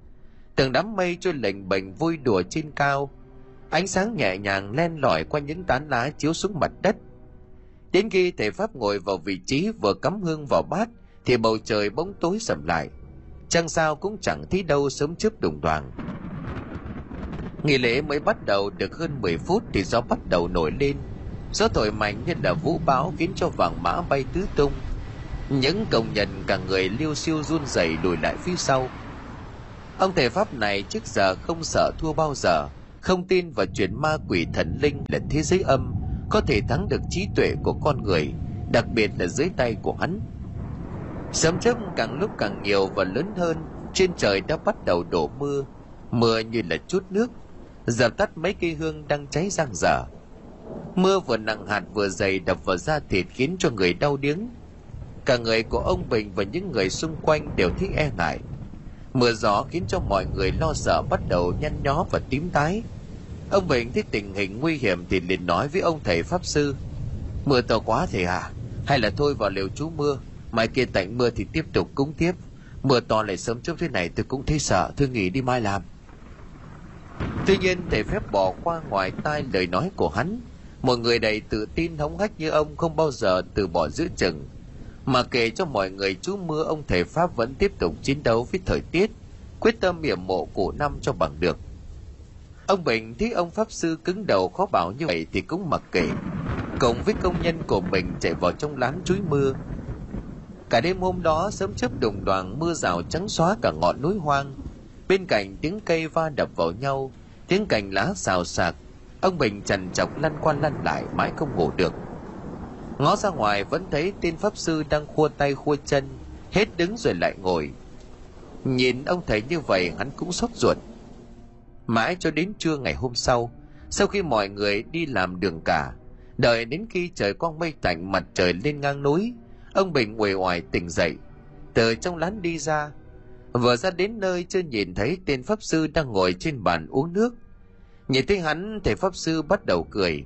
Từng đám mây trôi lệnh bệnh vui đùa trên cao. Ánh sáng nhẹ nhàng len lỏi qua những tán lá chiếu xuống mặt đất đến khi thầy pháp ngồi vào vị trí vừa cắm hương vào bát, thì bầu trời bỗng tối sầm lại. Trăng sao cũng chẳng thấy đâu sớm chớp đùng đoàn nghi lễ mới bắt đầu được hơn 10 phút thì gió bắt đầu nổi lên. Gió thổi mạnh như là vũ bão khiến cho vàng mã bay tứ tung. Những công nhân cả người liêu siêu run rẩy lùi lại phía sau. Ông thầy pháp này trước giờ không sợ thua bao giờ, không tin vào chuyện ma quỷ thần linh lẫn thế giới âm có thể thắng được trí tuệ của con người, đặc biệt là dưới tay của hắn. Sấm chớp càng lúc càng nhiều và lớn hơn, trên trời đã bắt đầu đổ mưa mưa như là chút nước dập tắt mấy cây hương đang cháy rang dở mưa vừa nặng hạt vừa dày đập vào da thịt khiến cho người đau điếng. Cả người của ông bình và những người xung quanh đều thích e ngại. Mưa gió khiến cho mọi người lo sợ bắt đầu nhăn nhó và tím tái ông bình thấy tình hình nguy hiểm thì liền nói với ông thầy pháp sư, mưa to quá thầy à hay là thôi vào liều chú mưa, mai kia tạnh mưa thì tiếp tục cúng tiếp. Mưa to lại sớm trước thế này tôi cũng thấy sợ, tôi nghỉ đi mai làm. Tuy nhiên thầy phép bỏ qua ngoài tai lời nói của hắn. Một người đầy tự tin hống hách như ông không bao giờ từ bỏ giữ chừng. Mà kể cho mọi người chú mưa, ông thầy pháp vẫn tiếp tục chiến đấu với thời tiết, quyết tâm yểm mộ cụ năm cho bằng được ông bình thấy ông pháp sư cứng đầu khó bảo như vậy thì cũng mặc kệ. Cùng với công nhân của mình chạy vào trong lán chuối mưa. Cả đêm hôm đó sớm chớp đùng đoàn mưa rào trắng xóa cả ngọn núi hoang. Bên cạnh tiếng cây va đập vào nhau, tiếng cành lá xào xạc, ông bình trần chọc lăn qua lăn lại mãi không ngủ được. Ngó ra ngoài vẫn thấy tên pháp sư đang khua tay khua chân, hết đứng rồi lại ngồi. Nhìn ông thấy như vậy hắn cũng sốt ruột mãi cho đến trưa ngày hôm sau sau khi mọi người đi làm đường cả, đợi đến khi trời quang mây tạnh mặt trời lên ngang núi, ông bình uể oải tỉnh dậy. Từ trong lán đi ra, vừa ra đến nơi chưa nhìn thấy tên pháp sư đang ngồi trên bàn uống nước. Nhìn thấy hắn, thầy pháp sư bắt đầu cười.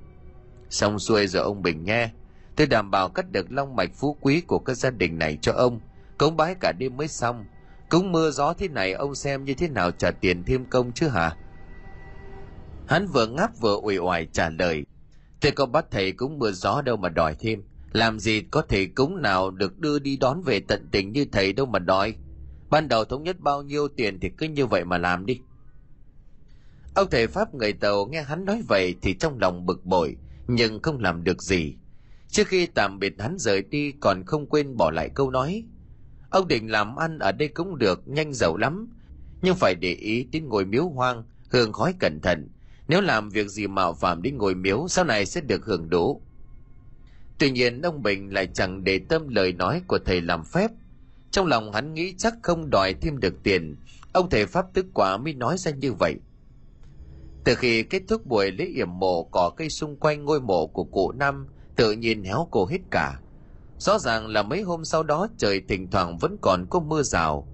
Xong xuôi rồi ông bình nghe, tôi đảm bảo cắt được long mạch phú quý của các gia đình này cho ông. Cống bái cả đêm mới xong. Cúng mưa gió thế này, ông xem như thế nào trả tiền thêm công chứ hả? Hắn vừa ngáp vừa uể oải trả lời. Tôi có bắt thầy cúng mưa gió đâu mà đòi thêm. Làm gì có thầy cúng nào được đưa đi đón về tận tình như thầy đâu mà đòi. Ban đầu thống nhất bao nhiêu tiền thì cứ như vậy mà làm đi. Ông thầy pháp người tàu nghe hắn nói vậy thì trong lòng bực bội, nhưng không làm được gì. Trước khi tạm biệt hắn rời đi còn không quên bỏ lại câu nói, ông định làm ăn ở đây cũng được, nhanh giàu lắm, nhưng phải để ý đến ngồi miếu hoang, hương khói cẩn thận nếu làm việc gì mạo phạm đến ngôi miếu sau này sẽ được hưởng đủ. Tuy nhiên ông bình lại chẳng để tâm lời nói của thầy làm phép. Trong lòng hắn nghĩ chắc không đòi thêm được tiền ông thầy pháp tức quả mới nói ra như vậy. Từ khi kết thúc buổi lễ yểm mộ cỏ cây xung quanh ngôi mộ của cụ năm tự nhiên héo cổ hết cả. Rõ ràng là mấy hôm sau đó trời thỉnh thoảng vẫn còn có mưa rào.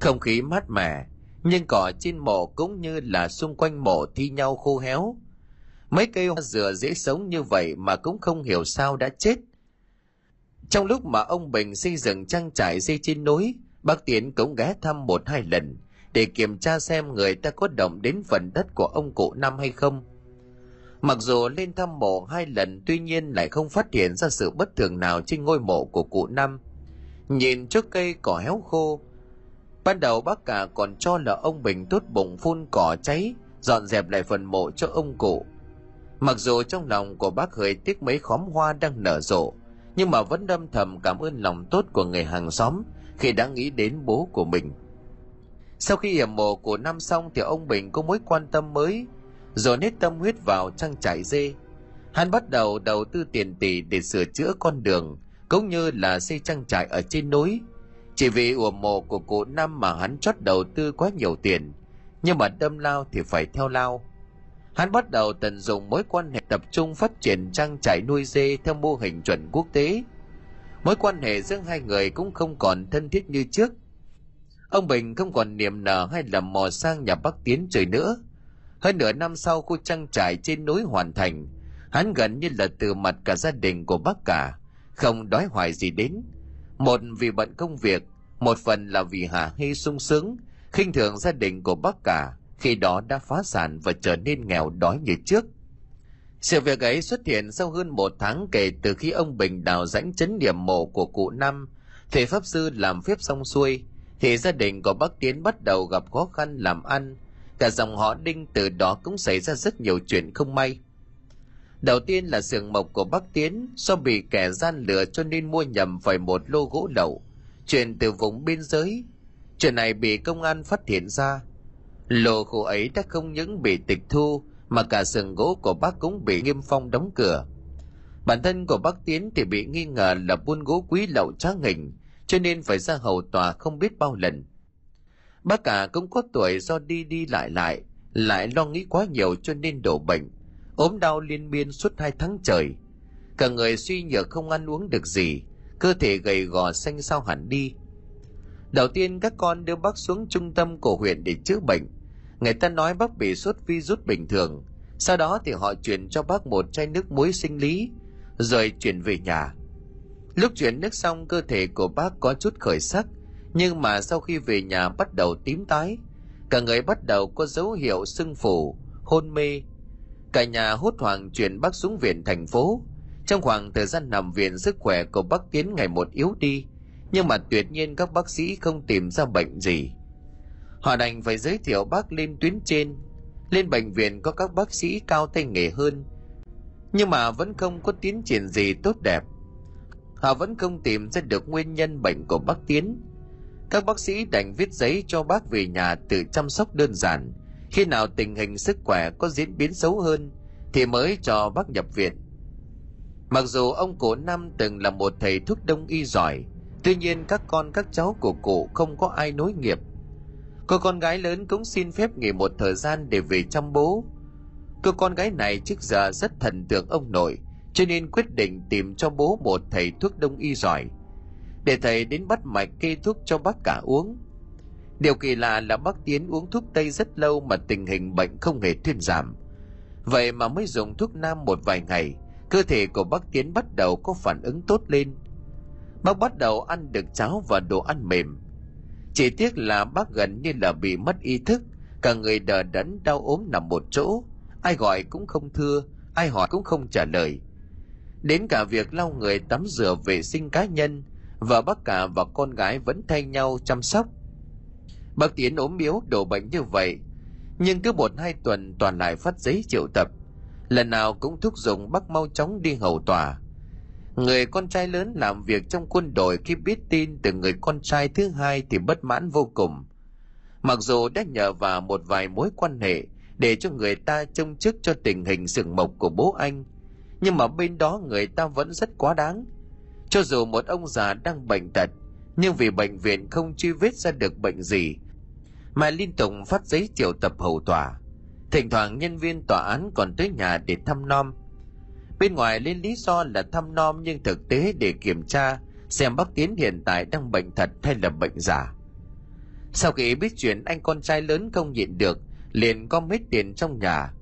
Không khí mát mẻ, nhưng cỏ trên mộ cũng như là xung quanh mộ thi nhau khô héo. Mấy cây hoa dừa dễ sống như vậy mà cũng không hiểu sao đã chết. Trong lúc mà ông Bình xây dựng trang trại dây trên núi, bác Tiến cũng ghé thăm một hai lần để kiểm tra xem người ta có động đến phần đất của ông cụ Năm hay không. Mặc dù lên thăm mộ hai lần tuy nhiên lại không phát hiện ra sự bất thường nào trên ngôi mộ của cụ Năm. Nhìn trước cây cỏ héo khô, ban đầu bác cả còn cho là ông Bình tốt bụng phun cỏ cháy, dọn dẹp lại phần mộ cho ông cụ. Mặc dù trong lòng của bác hơi tiếc mấy khóm hoa đang nở rộ, nhưng mà vẫn đâm thầm cảm ơn lòng tốt của người hàng xóm khi đã nghĩ đến bố của mình. Sau khi hiểm mộ của năm xong thì ông Bình có mối quan tâm mới, rồi hết tâm huyết vào trang trại dê. Hắn bắt đầu đầu tư tiền tỷ để sửa chữa con đường, cũng như là xây trang trại ở trên núi. Chỉ vì ủa mộ của cụ Năm mà hắn chót đầu tư quá nhiều tiền, nhưng mà đâm lao thì phải theo lao. Hắn bắt đầu tận dụng mối quan hệ tập trung phát triển trang trại nuôi dê theo mô hình chuẩn quốc tế. Mối quan hệ giữa hai người cũng không còn thân thiết như trước. Ông Bình không còn niềm nở hay lầm mò sang nhà Bắc Tiến chơi nữa. Hơn nửa năm sau khu trang trại trên núi hoàn thành, hắn gần như là từ mặt cả gia đình của bác cả, không đói hoài gì đến. Một vì bận công việc, một phần là vì Hà Hy sung sướng, khinh thường gia đình của bác cả, khi đó đã phá sản và trở nên nghèo đói như trước. Sự việc ấy xuất hiện sau hơn một tháng kể từ khi ông Bình đào rãnh chấn điểm mộ của cụ Năm, thầy Pháp Sư làm phép xong xuôi, thì gia đình của bác Tiến bắt đầu gặp khó khăn làm ăn, cả dòng họ Đinh từ đó cũng xảy ra rất nhiều chuyện không may. Đầu tiên là sườn mộc của bác Tiến do bị kẻ gian lửa cho nên mua nhầm phải một lô gỗ lậu, chuyển từ vùng biên giới. Chuyện này bị công an phát hiện ra, Lô gỗ ấy đã không những bị tịch thu mà cả sườn gỗ của bác cũng bị nghiêm phong đóng cửa. Bản thân của bác Tiến thì bị nghi ngờ là buôn gỗ quý lậu trá nghỉnh, cho nên phải ra hầu tòa không biết bao lần. Bác cả cũng có tuổi do đi đi lại lại, lại lo nghĩ quá nhiều cho nên đổ bệnh, ốm đau liên miên suốt hai tháng trời. Cả người suy nhược không ăn uống được gì, cơ thể gầy gò xanh xao hẳn đi. Đầu tiên các con đưa bác xuống trung tâm của huyện để chữa bệnh, Người ta nói bác bị sốt virus bình thường, sau đó thì họ chuyển cho bác một chai nước muối sinh lý, rồi chuyển về nhà. Lúc chuyển nước xong cơ thể của bác có chút khởi sắc, nhưng mà sau khi về nhà bắt đầu tím tái, cả người bắt đầu có dấu hiệu sưng phù, hôn mê. Cả nhà hốt hoảng chuyển bác xuống viện thành phố. Trong khoảng thời gian nằm viện sức khỏe của bác Tiến ngày một yếu đi, nhưng mà tuyệt nhiên các bác sĩ không tìm ra bệnh gì. Họ đành phải giới thiệu bác lên tuyến trên. Lên bệnh viện có các bác sĩ cao tay nghề hơn. Nhưng mà vẫn không có tiến triển gì tốt đẹp. Họ vẫn không tìm ra được nguyên nhân bệnh của bác Tiến. Các bác sĩ đành viết giấy cho bác về nhà tự chăm sóc đơn giản. Khi nào tình hình sức khỏe có diễn biến xấu hơn thì mới cho bác nhập viện. Mặc dù ông cụ Năm từng là một thầy thuốc đông y giỏi, tuy nhiên các con các cháu của cụ không có ai nối nghiệp Cô con gái lớn cũng xin phép nghỉ một thời gian để về chăm bố. Cô con gái này trước giờ rất thần tượng ông nội, cho nên quyết định tìm cho bố một thầy thuốc đông y giỏi. Để thầy đến bắt mạch kê thuốc cho bác cả uống. Điều kỳ lạ là bác Tiến uống thuốc Tây rất lâu mà tình hình bệnh không hề thuyên giảm. Vậy mà mới dùng thuốc Nam một vài ngày, cơ thể của bác Tiến bắt đầu có phản ứng tốt lên. Bác bắt đầu ăn được cháo và đồ ăn mềm, chỉ tiếc là bác gần như là bị mất ý thức, cả người đờ đẫn đau ốm nằm một chỗ, ai gọi cũng không thưa, ai hỏi cũng không trả lời. Đến cả việc lau người tắm rửa vệ sinh cá nhân, vợ bác cả và con gái vẫn thay nhau chăm sóc. Bác Tiến ốm yếu đổ bệnh như vậy, nhưng cứ một hai tuần toàn lại phát giấy triệu tập. Lần nào cũng thúc giục bác mau chóng đi hầu tòa, Người con trai lớn làm việc trong quân đội khi biết tin từ người con trai thứ hai thì bất mãn vô cùng. Mặc dù đã nhờ vào một vài mối quan hệ để cho người ta trông chức cho tình hình sừng mộc của bố anh, nhưng mà bên đó người ta vẫn rất quá đáng. Cho dù một ông già đang bệnh tật, nhưng vì bệnh viện không truy vết ra được bệnh gì, mà liên tục phát giấy triệu tập hầu tòa. Thỉnh thoảng nhân viên tòa án còn tới nhà để thăm nom, Bên ngoài lên lý do là thăm nom nhưng thực tế để kiểm tra xem bác Tiến hiện tại đang bệnh thật hay là bệnh giả. Sau khi biết chuyện anh con trai lớn không nhịn được, liền có hết tiền trong nhà.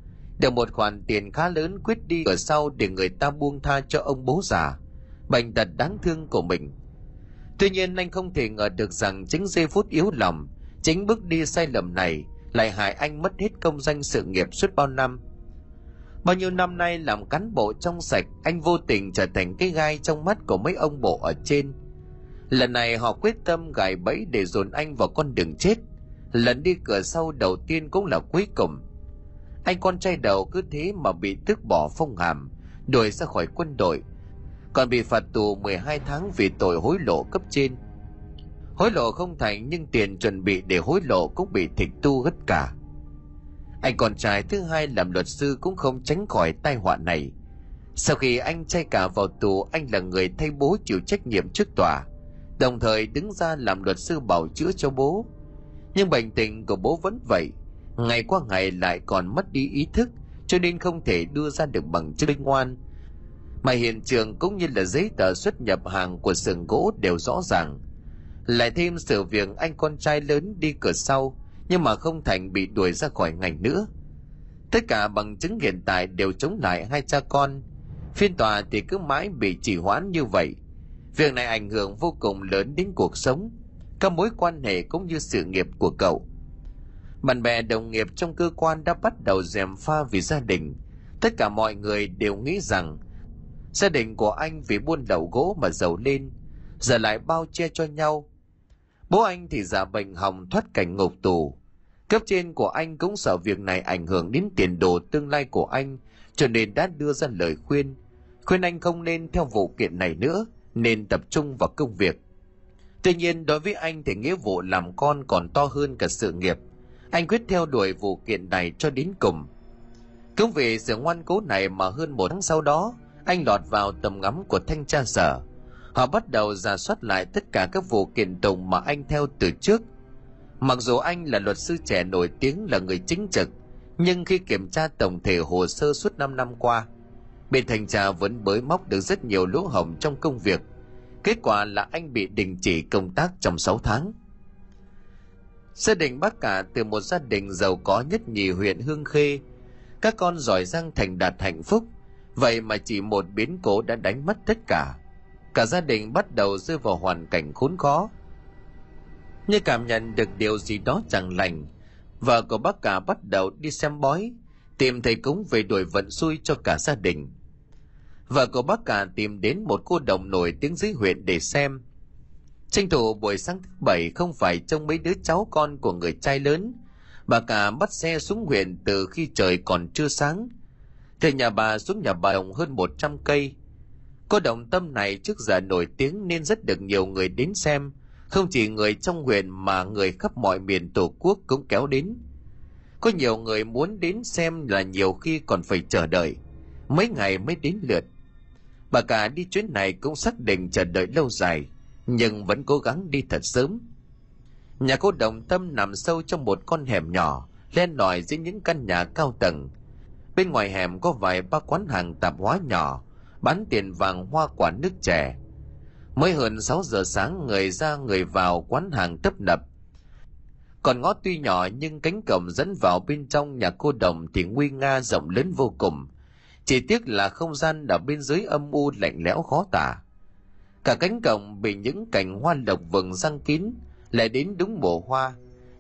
Được một khoản tiền khá lớn quyết đi ở sau để người ta buông tha cho ông bố già, bệnh tật đáng thương của mình. Tuy nhiên anh không thể ngờ được rằng chính giây phút yếu lòng, chính bước đi sai lầm này lại hại anh mất hết công danh sự nghiệp suốt bao năm. Bao nhiêu năm nay làm cán bộ trong sạch, anh vô tình trở thành cái gai trong mắt của mấy ông bộ ở trên. Lần này họ quyết tâm gài bẫy để dồn anh vào con đường chết. Lần đi cửa sau đầu tiên cũng là cuối cùng. Anh con trai đầu cứ thế mà bị tước bỏ phong hàm, đuổi ra khỏi quân đội, còn bị phạt tù 12 tháng vì tội hối lộ cấp trên. Hối lộ không thành nhưng tiền chuẩn bị để hối lộ cũng bị tịch tu hết cả. Anh con trai thứ hai làm luật sư cũng không tránh khỏi tai họa này. Sau khi anh trai cả vào tù, anh là người thay bố chịu trách nhiệm trước tòa, đồng thời đứng ra làm luật sư bảo chữa cho bố. Nhưng bệnh tình của bố vẫn vậy, ngày qua ngày lại còn mất đi ý thức, cho nên không thể đưa ra được bằng chứng minh ngoan. Mà hiện trường cũng như là giấy tờ xuất nhập hàng của xưởng gỗ đều rõ ràng. Lại thêm sự việc anh con trai lớn đi cửa sau, nhưng mà không thành bị đuổi ra khỏi ngành nữa. Tất cả bằng chứng hiện tại đều chống lại hai cha con. Phiên tòa thì cứ mãi bị trì hoãn như vậy. Việc này ảnh hưởng vô cùng lớn đến cuộc sống, các mối quan hệ cũng như sự nghiệp của cậu. Bạn bè đồng nghiệp trong cơ quan đã bắt đầu dèm pha vì gia đình. Tất cả mọi người đều nghĩ rằng gia đình của anh vì buôn lậu gỗ mà giàu lên, giờ lại bao che cho nhau. Bố anh thì giả bệnh hỏng thoát cảnh ngục tù, Cấp trên của anh cũng sợ việc này ảnh hưởng đến tiền đồ tương lai của anh, cho nên đã đưa ra lời khuyên. Khuyên anh không nên theo vụ kiện này nữa, nên tập trung vào công việc. Tuy nhiên đối với anh thì nghĩa vụ làm con còn to hơn cả sự nghiệp. Anh quyết theo đuổi vụ kiện này cho đến cùng. Cũng vì sự ngoan cố này mà hơn một tháng sau đó, anh lọt vào tầm ngắm của thanh tra sở. Họ bắt đầu giả soát lại tất cả các vụ kiện tụng mà anh theo từ trước – Mặc dù anh là luật sư trẻ nổi tiếng là người chính trực, nhưng khi kiểm tra tổng thể hồ sơ suốt 5 năm qua, bên thanh tra vẫn bới móc được rất nhiều lỗ hổng trong công việc. Kết quả là anh bị đình chỉ công tác trong 6 tháng. Gia đình bác cả từ một gia đình giàu có nhất nhì huyện Hương Khê. Các con giỏi giang thành đạt hạnh phúc, vậy mà chỉ một biến cố đã đánh mất tất cả. Cả gia đình bắt đầu rơi vào hoàn cảnh khốn khó, như cảm nhận được điều gì đó chẳng lành vợ của bác cả bắt đầu đi xem bói tìm thầy cúng về đuổi vận xui cho cả gia đình. Vợ của bác cả tìm đến một cô đồng nổi tiếng dưới huyện để xem. Tranh thủ buổi sáng thứ bảy không phải trông mấy đứa cháu con của người trai lớn bà cả bắt xe xuống huyện từ khi trời còn chưa sáng. Từ nhà bà xuống nhà bà đồng hơn 100 cây cô động tâm này trước giờ nổi tiếng nên rất được nhiều người đến xem không chỉ người trong huyện mà người khắp mọi miền tổ quốc cũng kéo đến. Có nhiều người muốn đến xem là nhiều khi còn phải chờ đợi, mấy ngày mới đến lượt. Bà cả đi chuyến này cũng xác định chờ đợi lâu dài, nhưng vẫn cố gắng đi thật sớm. Nhà cô Đồng Tâm nằm sâu trong một con hẻm nhỏ, len lỏi dưới những căn nhà cao tầng. Bên ngoài hẻm có vài ba quán hàng tạp hóa nhỏ, bán tiền vàng hoa quả nước chè, Mới hơn 6 giờ sáng người ra người vào quán hàng tấp nập. Còn ngõ tuy nhỏ nhưng cánh cổng dẫn vào bên trong nhà cô đồng thì nguy nga rộng lớn vô cùng. Chỉ tiếc là không gian ở bên dưới âm u lạnh lẽo khó tả. Cả cánh cổng bị những cành hoa lộc vừng răng kín, lại đến đúng mùa hoa.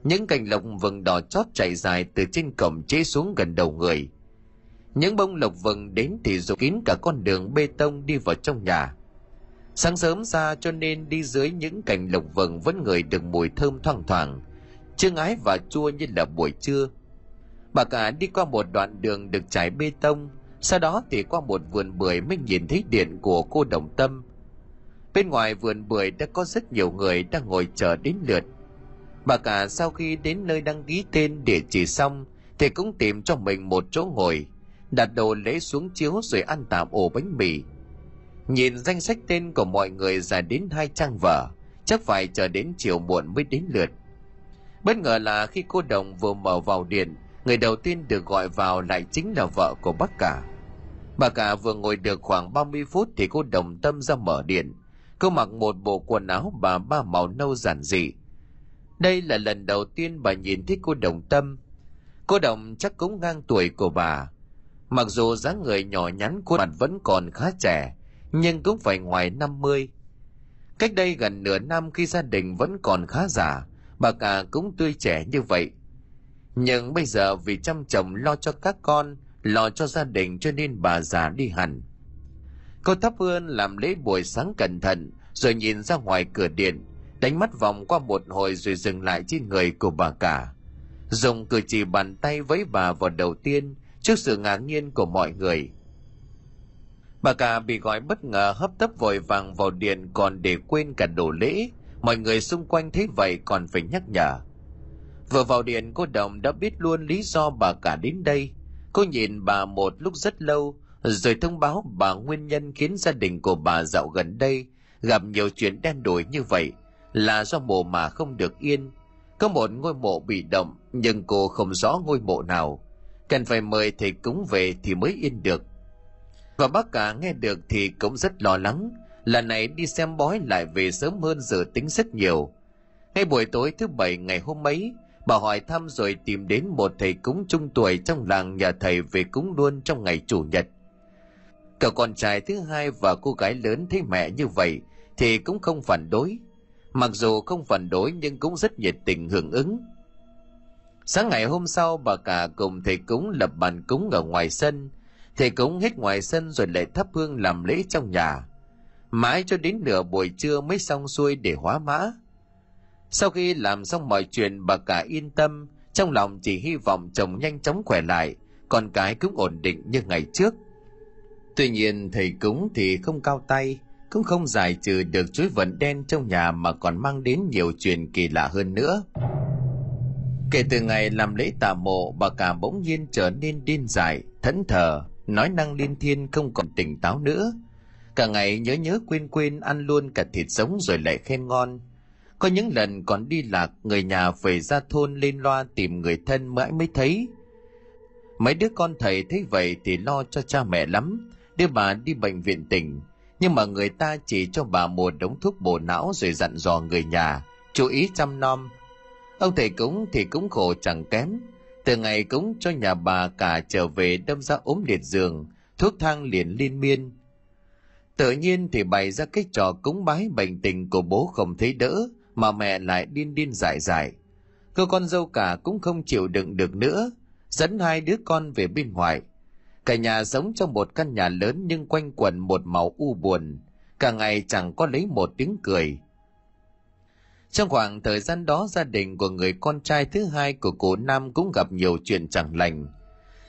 Những cành lộc vừng đỏ chót chạy dài từ trên cổng chế xuống gần đầu người. Những bông lộc vừng đến thì rụt kín cả con đường bê tông đi vào trong nhà. Sáng sớm ra cho nên đi dưới những cành lộc vừng vẫn ngửi được mùi thơm thoang thoảng, chưa ngái và chua như là buổi trưa. Bà cả đi qua một đoạn đường được trải bê tông, sau đó thì qua một vườn bưởi mới nhìn thấy điện của cô Đồng Tâm. Bên ngoài vườn bưởi đã có rất nhiều người đang ngồi chờ đến lượt. Bà cả sau khi đến nơi đăng ký tên địa chỉ xong thì cũng tìm cho mình một chỗ ngồi, đặt đồ lễ xuống chiếu rồi ăn tạm ổ bánh mì Nhìn danh sách tên của mọi người dài đến hai trang vở, chắc phải chờ đến chiều muộn mới đến lượt. Bất ngờ là khi cô Đồng vừa mở vào điện, người đầu tiên được gọi vào lại chính là vợ của bác cả. Bà cả vừa ngồi được khoảng 30 phút thì cô đồng tâm ra mở điện. Cô mặc một bộ quần áo bà ba màu nâu giản dị. Đây là lần đầu tiên bà nhìn thấy cô đồng tâm. Cô đồng chắc cũng ngang tuổi của bà. Mặc dù dáng người nhỏ nhắn khuôn mặt vẫn còn khá trẻ, nhưng cũng phải ngoài 50. Cách đây gần nửa năm khi gia đình vẫn còn khá giả, bà cả cũng tươi trẻ như vậy. Nhưng bây giờ vì chăm chồng lo cho các con, lo cho gia đình cho nên bà già đi hẳn. Cô thắp hương làm lễ buổi sáng cẩn thận, rồi nhìn ra ngoài cửa điện, đánh mắt vòng qua một hồi rồi dừng lại trên người của bà cả. Dùng cử chỉ bàn tay với bà vào đầu tiên trước sự ngạc nhiên của mọi người. Bà cả bị gọi bất ngờ hấp tấp vội vàng vào điện còn để quên cả đồ lễ. Mọi người xung quanh thấy vậy còn phải nhắc nhở. Vừa vào điện cô Đồng đã biết luôn lý do bà cả đến đây. Cô nhìn bà một lúc rất lâu, rồi thông báo bà nguyên nhân khiến gia đình của bà dạo gần đây gặp nhiều chuyện đen đủi như vậy là do mộ mà không được yên. Có một ngôi mộ bị động, nhưng cô không rõ ngôi mộ nào. Cần phải mời thầy cúng về thì mới yên được. Và bác cả nghe được thì cũng rất lo lắng. Lần này đi xem bói lại về sớm hơn dự tính rất nhiều. Ngay buổi tối thứ bảy ngày hôm ấy, bà hỏi thăm rồi tìm đến một thầy cúng trung tuổi trong làng nhà thầy về cúng luôn trong ngày chủ nhật. Cậu con trai thứ hai và cô gái lớn thấy mẹ như vậy thì cũng không phản đối. Mặc dù không phản đối nhưng cũng rất nhiệt tình hưởng ứng. Sáng ngày hôm sau bà cả cùng thầy cúng lập bàn cúng ở ngoài sân. Thầy cúng hết ngoài sân rồi lại thắp hương làm lễ trong nhà. Mãi cho đến nửa buổi trưa mới xong xuôi để hóa mã. Sau khi làm xong mọi chuyện bà cả yên tâm, trong lòng chỉ hy vọng chồng nhanh chóng khỏe lại, con cái cũng ổn định như ngày trước. Tuy nhiên thầy cúng thì không cao tay, cũng không giải trừ được chuỗi vận đen trong nhà mà còn mang đến nhiều chuyện kỳ lạ hơn nữa. Kể từ ngày làm lễ tà mộ, bà cả bỗng nhiên trở nên điên dại, thẫn thờ, nói năng liên thiên không còn tỉnh táo nữa. Cả ngày nhớ nhớ quên quên ăn luôn cả thịt sống rồi lại khen ngon. Có những lần còn đi lạc, người nhà về ra thôn lên loa tìm người thân mãi mới thấy. Mấy đứa con thầy thấy vậy thì lo cho cha mẹ lắm, đưa bà đi bệnh viện tỉnh. Nhưng mà người ta chỉ cho bà một đống thuốc bổ não rồi dặn dò người nhà, chú ý chăm nom. Ông thầy cúng thì cũng khổ chẳng kém. Từ ngày cúng cho nhà bà cả trở về đâm ra ốm liệt giường, thuốc thang liền liên miên. Tự nhiên thì bày ra cái trò cúng bái bệnh tình của bố không thấy đỡ, mà mẹ lại điên điên dại dại. cơ con dâu cả cũng không chịu đựng được nữa, dẫn hai đứa con về bên ngoài. Cả nhà sống trong một căn nhà lớn nhưng quanh quẩn một màu u buồn, cả ngày chẳng có lấy một tiếng cười. Trong khoảng thời gian đó gia đình của người con trai thứ hai của cụ Nam cũng gặp nhiều chuyện chẳng lành.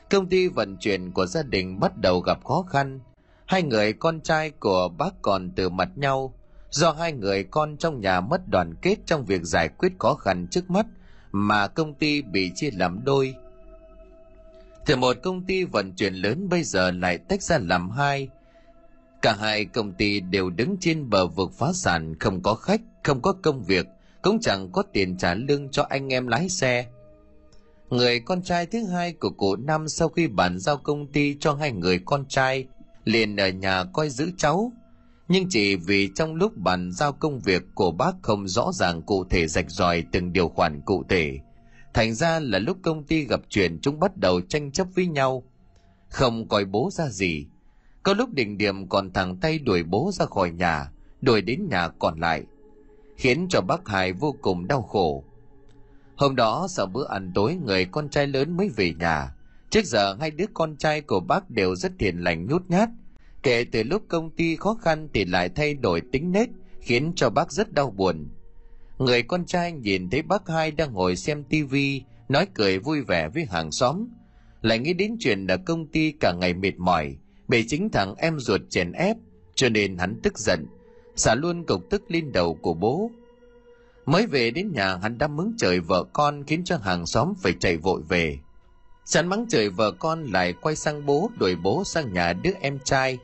Công ty vận chuyển của gia đình bắt đầu gặp khó khăn. Hai người con trai của bác còn từ mặt nhau, do hai người con trong nhà mất đoàn kết trong việc giải quyết khó khăn trước mắt mà công ty bị chia làm đôi. Từ một công ty vận chuyển lớn bây giờ lại tách ra làm hai. Cả hai công ty đều đứng trên bờ vực phá sản, không có khách, không có công việc, cũng chẳng có tiền trả lương cho anh em lái xe. Người con trai thứ hai của cụ Năm sau khi bàn giao công ty cho hai người con trai, liền ở nhà coi giữ cháu, nhưng chỉ vì trong lúc bàn giao công việc của bác không rõ ràng cụ thể rạch ròi từng điều khoản cụ thể. Thành ra là lúc công ty gặp chuyện chúng bắt đầu tranh chấp với nhau. Không coi bố ra gì có lúc đỉnh điểm còn thẳng tay đuổi bố ra khỏi nhà đuổi đến nhà còn lại khiến cho bác hải vô cùng đau khổ hôm đó sau bữa ăn tối người con trai lớn mới về nhà trước giờ hai đứa con trai của bác đều rất hiền lành nhút nhát Kể từ lúc công ty khó khăn thì lại thay đổi tính nết, khiến cho bác rất đau buồn. Người con trai nhìn thấy bác hai đang ngồi xem tivi, nói cười vui vẻ với hàng xóm. Lại nghĩ đến chuyện là công ty cả ngày mệt mỏi, bị chính thằng em ruột chèn ép, cho nên hắn tức giận, xả luôn cục tức lên đầu của bố. Mới về đến nhà hắn đã mắng trời vợ con khiến cho hàng xóm phải chạy vội về. Chán mắng trời vợ con lại quay sang bố đuổi bố sang nhà đứa em trai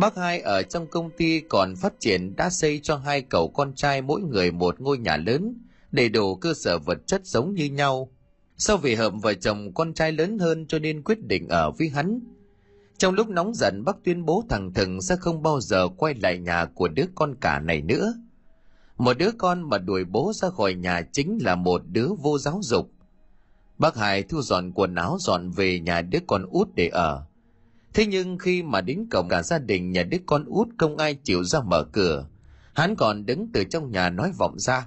Bác hai ở trong công ty còn phát triển đã xây cho hai cậu con trai mỗi người một ngôi nhà lớn, đầy đủ cơ sở vật chất giống như nhau. Sau vì hợp vợ chồng con trai lớn hơn cho nên quyết định ở với hắn trong lúc nóng giận, bác tuyên bố thằng thừng sẽ không bao giờ quay lại nhà của đứa con cả này nữa. Một đứa con mà đuổi bố ra khỏi nhà chính là một đứa vô giáo dục. Bác hải thu dọn quần áo dọn về nhà đứa con út để ở. Thế nhưng khi mà đến cổng cả gia đình nhà đứa con út không ai chịu ra mở cửa, hắn còn đứng từ trong nhà nói vọng ra.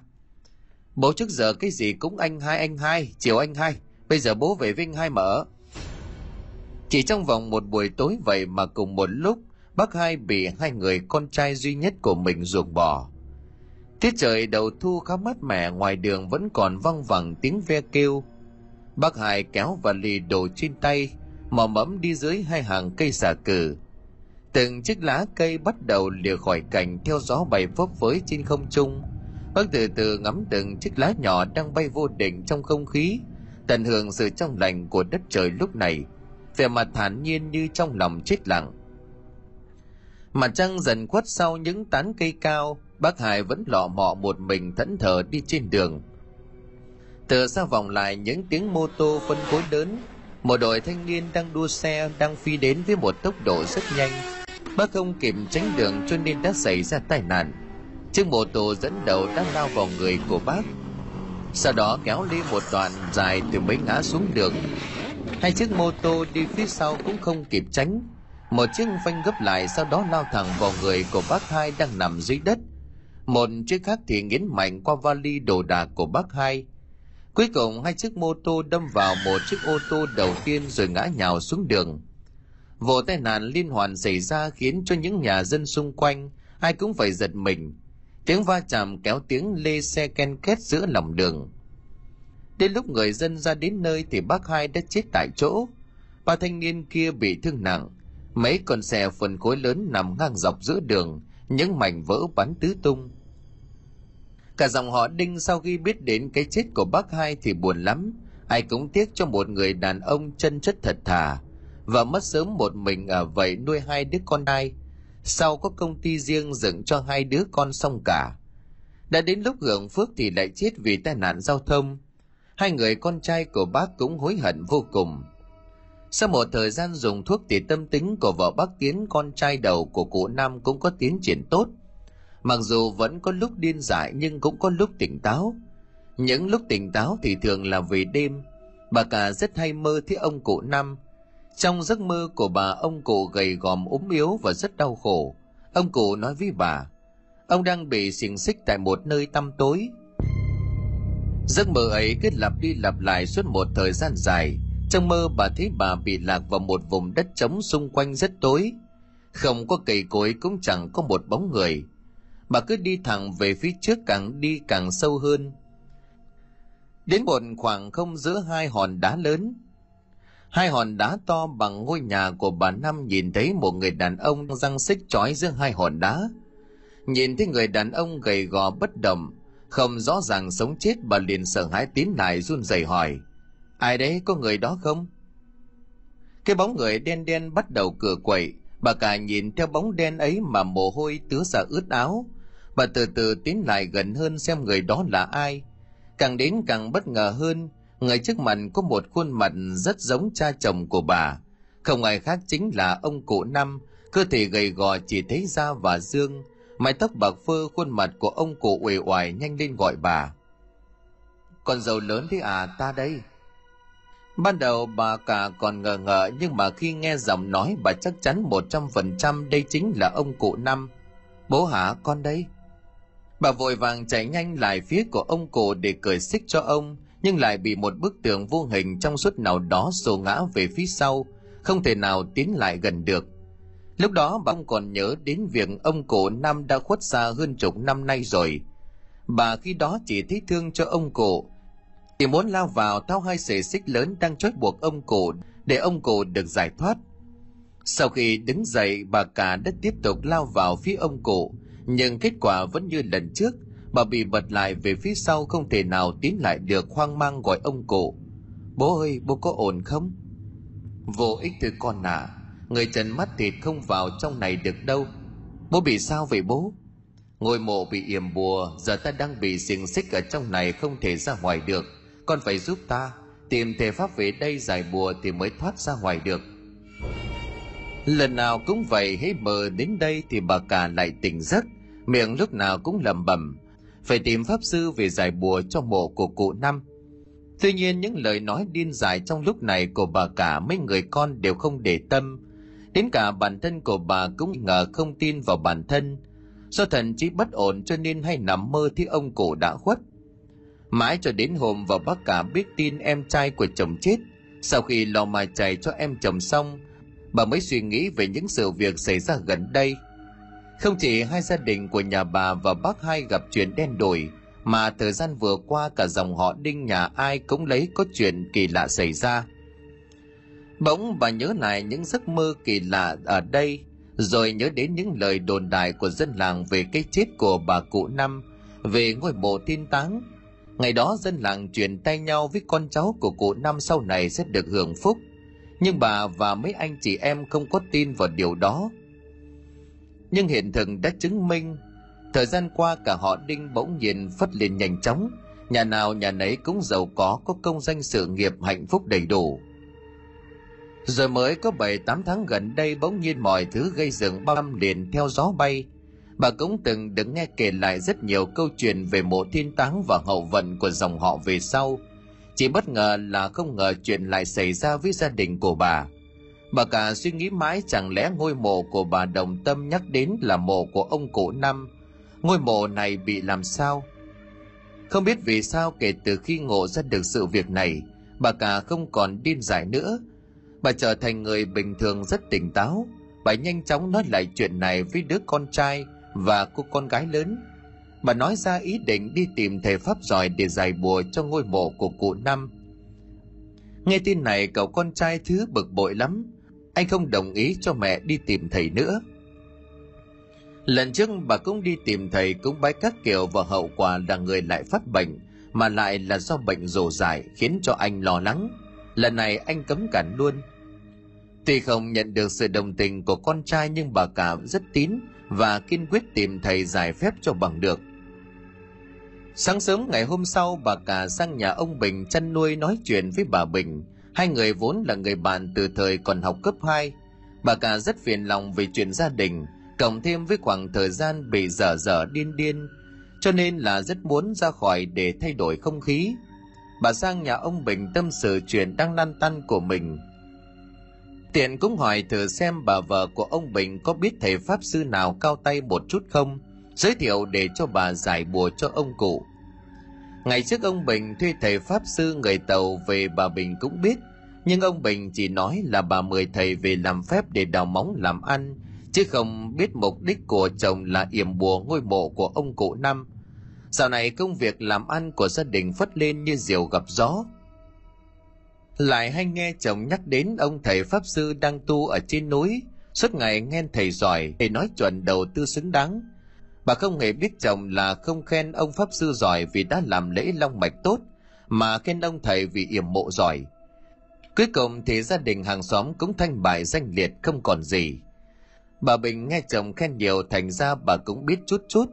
Bố trước giờ cái gì cũng anh hai anh hai, chiều anh hai, bây giờ bố về với anh hai mở chỉ trong vòng một buổi tối vậy mà cùng một lúc, bác hai bị hai người con trai duy nhất của mình ruột bỏ. Tiết trời đầu thu khá mát mẻ, ngoài đường vẫn còn văng vẳng tiếng ve kêu. Bác hai kéo và lì đồ trên tay, mò mẫm đi dưới hai hàng cây xà cừ từng chiếc lá cây bắt đầu lìa khỏi cành theo gió bay phấp phới trên không trung. Bác từ từ ngắm từng chiếc lá nhỏ đang bay vô định trong không khí, tận hưởng sự trong lành của đất trời lúc này vẻ mặt thản nhiên như trong lòng chết lặng. Mặt trăng dần khuất sau những tán cây cao, bác hải vẫn lọ mọ một mình thẫn thờ đi trên đường. Từ xa vòng lại những tiếng mô tô phân khối lớn, một đội thanh niên đang đua xe đang phi đến với một tốc độ rất nhanh. Bác không kịp tránh đường cho nên đã xảy ra tai nạn. Chiếc mô tô dẫn đầu đã lao vào người của bác. Sau đó kéo đi một đoạn dài từ mấy ngã xuống đường hai chiếc mô tô đi phía sau cũng không kịp tránh. Một chiếc phanh gấp lại sau đó lao thẳng vào người của bác hai đang nằm dưới đất. Một chiếc khác thì nghiến mạnh qua vali đồ đạc của bác hai. Cuối cùng, hai chiếc mô tô đâm vào một chiếc ô tô đầu tiên rồi ngã nhào xuống đường. Vụ tai nạn liên hoàn xảy ra khiến cho những nhà dân xung quanh, ai cũng phải giật mình. Tiếng va chạm kéo tiếng lê xe ken két giữa lòng đường đến lúc người dân ra đến nơi thì bác hai đã chết tại chỗ. Ba thanh niên kia bị thương nặng. Mấy con xe phần khối lớn nằm ngang dọc giữa đường, những mảnh vỡ bắn tứ tung. Cả dòng họ đinh sau khi biết đến cái chết của bác hai thì buồn lắm. Ai cũng tiếc cho một người đàn ông chân chất thật thà và mất sớm một mình ở vậy nuôi hai đứa con trai. Sau có công ty riêng dựng cho hai đứa con xong cả. Đã đến lúc hưởng phước thì lại chết vì tai nạn giao thông hai người con trai của bác cũng hối hận vô cùng. Sau một thời gian dùng thuốc thì tâm tính của vợ bác tiến, con trai đầu của cụ nam cũng có tiến triển tốt. Mặc dù vẫn có lúc điên dại nhưng cũng có lúc tỉnh táo. Những lúc tỉnh táo thì thường là vì đêm. Bà cả rất hay mơ thấy ông cụ Nam. trong giấc mơ của bà, ông cụ gầy gòm ốm yếu và rất đau khổ. Ông cụ nói với bà, ông đang bị xiềng xích tại một nơi tăm tối giấc mơ ấy cứ lặp đi lặp lại suốt một thời gian dài. Trong mơ bà thấy bà bị lạc vào một vùng đất trống xung quanh rất tối. Không có cây cối cũng chẳng có một bóng người. Bà cứ đi thẳng về phía trước càng đi càng sâu hơn. Đến một khoảng không giữa hai hòn đá lớn. Hai hòn đá to bằng ngôi nhà của bà năm nhìn thấy một người đàn ông răng xích trói giữa hai hòn đá. Nhìn thấy người đàn ông gầy gò bất động không rõ ràng sống chết bà liền sợ hãi tiến lại run rẩy hỏi, ai đấy, có người đó không? Cái bóng người đen đen bắt đầu cửa quậy, bà cả nhìn theo bóng đen ấy mà mồ hôi tứa ra ướt áo. Bà từ từ tiến lại gần hơn xem người đó là ai. Càng đến càng bất ngờ hơn, người trước mặt có một khuôn mặt rất giống cha chồng của bà. Không ai khác chính là ông cụ năm, cơ thể gầy gò chỉ thấy da và xương mái tóc bạc phơ, khuôn mặt của ông cụ uể oải nhanh lên gọi bà. Con giàu lớn thế à ta đây. Ban đầu bà cả còn ngờ ngợ, nhưng mà khi nghe giọng nói, bà chắc chắn một trăm phần trăm đây chính là ông cụ năm. Bố hả, con đây? Bà vội vàng chạy nhanh lại phía của ông cụ để cởi xích cho ông, nhưng lại bị một bức tường vô hình trong suốt nào đó xô ngã về phía sau, không thể nào tiến lại gần được lúc đó bà không còn nhớ đến việc ông cụ năm đã khuất xa hơn chục năm nay rồi. Bà khi đó chỉ thấy thương cho ông cụ thì muốn lao vào tháo hai sợi xích lớn đang trói buộc ông cụ để ông cụ được giải thoát. Sau khi đứng dậy, bà cả đã tiếp tục lao vào phía ông cụ, nhưng kết quả vẫn như lần trước. Bà bị bật lại về phía sau không thể nào tiến lại được hoang mang gọi ông cụ. Bố ơi, bố có ổn không? Vô ích từ con à người trần mắt thịt không vào trong này được đâu. Bố bị sao vậy bố? Ngôi mộ bị yểm bùa, giờ ta đang bị xiềng xích ở trong này không thể ra ngoài được. Con phải giúp ta, tìm thể pháp về đây giải bùa thì mới thoát ra ngoài được. Lần nào cũng vậy, hễ mờ đến đây thì bà cả lại tỉnh giấc. Miệng lúc nào cũng lẩm bẩm, phải tìm pháp sư về giải bùa cho mộ của cụ năm. Tuy nhiên những lời nói điên dại trong lúc này của bà cả mấy người con đều không để tâm đến cả bản thân của bà cũng ngờ không tin vào bản thân. Do thần trí bất ổn cho nên hay nằm mơ thấy ông cụ đã khuất. Mãi cho đến hôm vào bác cả biết tin em trai của chồng chết, sau khi lò mà chảy cho em chồng xong, bà mới suy nghĩ về những sự việc xảy ra gần đây. Không chỉ hai gia đình của nhà bà và bác hai gặp chuyện đen đổi mà thời gian vừa qua cả dòng họ đinh nhà ai cũng lấy có chuyện kỳ lạ xảy ra bỗng bà nhớ lại những giấc mơ kỳ lạ ở đây, rồi nhớ đến những lời đồn đại của dân làng về cái chết của bà cụ năm, về ngôi mộ tin táng. Ngày đó dân làng truyền tay nhau với con cháu của cụ năm sau này sẽ được hưởng phúc. Nhưng bà và mấy anh chị em không có tin vào điều đó. Nhưng hiện thực đã chứng minh, thời gian qua cả họ đinh bỗng nhiên phất lên nhanh chóng. Nhà nào nhà nấy cũng giàu có có công danh sự nghiệp hạnh phúc đầy đủ rồi mới có bảy, tám tháng gần đây bỗng nhiên mọi thứ gây dựng bao năm liền theo gió bay. Bà cũng từng được nghe kể lại rất nhiều câu chuyện về mộ thiên táng và hậu vận của dòng họ về sau. Chỉ bất ngờ là không ngờ chuyện lại xảy ra với gia đình của bà. Bà cả suy nghĩ mãi chẳng lẽ ngôi mộ của bà đồng tâm nhắc đến là mộ của ông cụ năm. Ngôi mộ này bị làm sao? Không biết vì sao kể từ khi ngộ ra được sự việc này, bà cả không còn điên giải nữa bà trở thành người bình thường rất tỉnh táo. Bà nhanh chóng nói lại chuyện này với đứa con trai và cô con gái lớn. Bà nói ra ý định đi tìm thầy pháp giỏi để giải bùa cho ngôi mộ của cụ năm. Nghe tin này, cậu con trai thứ bực bội lắm. Anh không đồng ý cho mẹ đi tìm thầy nữa. Lần trước bà cũng đi tìm thầy, cũng bái các kiểu và hậu quả là người lại phát bệnh, mà lại là do bệnh rồ dài khiến cho anh lo lắng. Lần này anh cấm cản luôn tuy không nhận được sự đồng tình của con trai nhưng bà cả rất tín và kiên quyết tìm thầy giải phép cho bằng được. Sáng sớm ngày hôm sau, bà cả sang nhà ông bình chăn nuôi nói chuyện với bà bình. Hai người vốn là người bạn từ thời còn học cấp 2 bà cả rất phiền lòng về chuyện gia đình, cộng thêm với khoảng thời gian bị dở dở điên điên, cho nên là rất muốn ra khỏi để thay đổi không khí. Bà sang nhà ông bình tâm sự chuyện đang lăn tăn của mình tiện cũng hỏi thử xem bà vợ của ông bình có biết thầy pháp sư nào cao tay một chút không? Giới thiệu để cho bà giải bùa cho ông cụ. Ngày trước ông bình thuê thầy pháp sư người tàu về bà bình cũng biết, nhưng ông bình chỉ nói là bà mời thầy về làm phép để đào móng làm ăn, chứ không biết mục đích của chồng là yểm bùa ngôi mộ của ông cụ năm. Dạo này công việc làm ăn của gia đình phất lên như diều gặp gió lại hay nghe chồng nhắc đến ông thầy pháp sư đang tu ở trên núi. Suốt ngày nghe thầy giỏi thầy nói chuẩn đầu tư xứng đáng. Bà không hề biết chồng là không khen ông pháp sư giỏi vì đã làm lễ long mạch tốt, mà khen ông thầy vì yểm mộ giỏi. Cuối cùng thì gia đình hàng xóm cũng thanh bại danh liệt không còn gì. Bà bình nghe chồng khen nhiều thành ra bà cũng biết chút chút.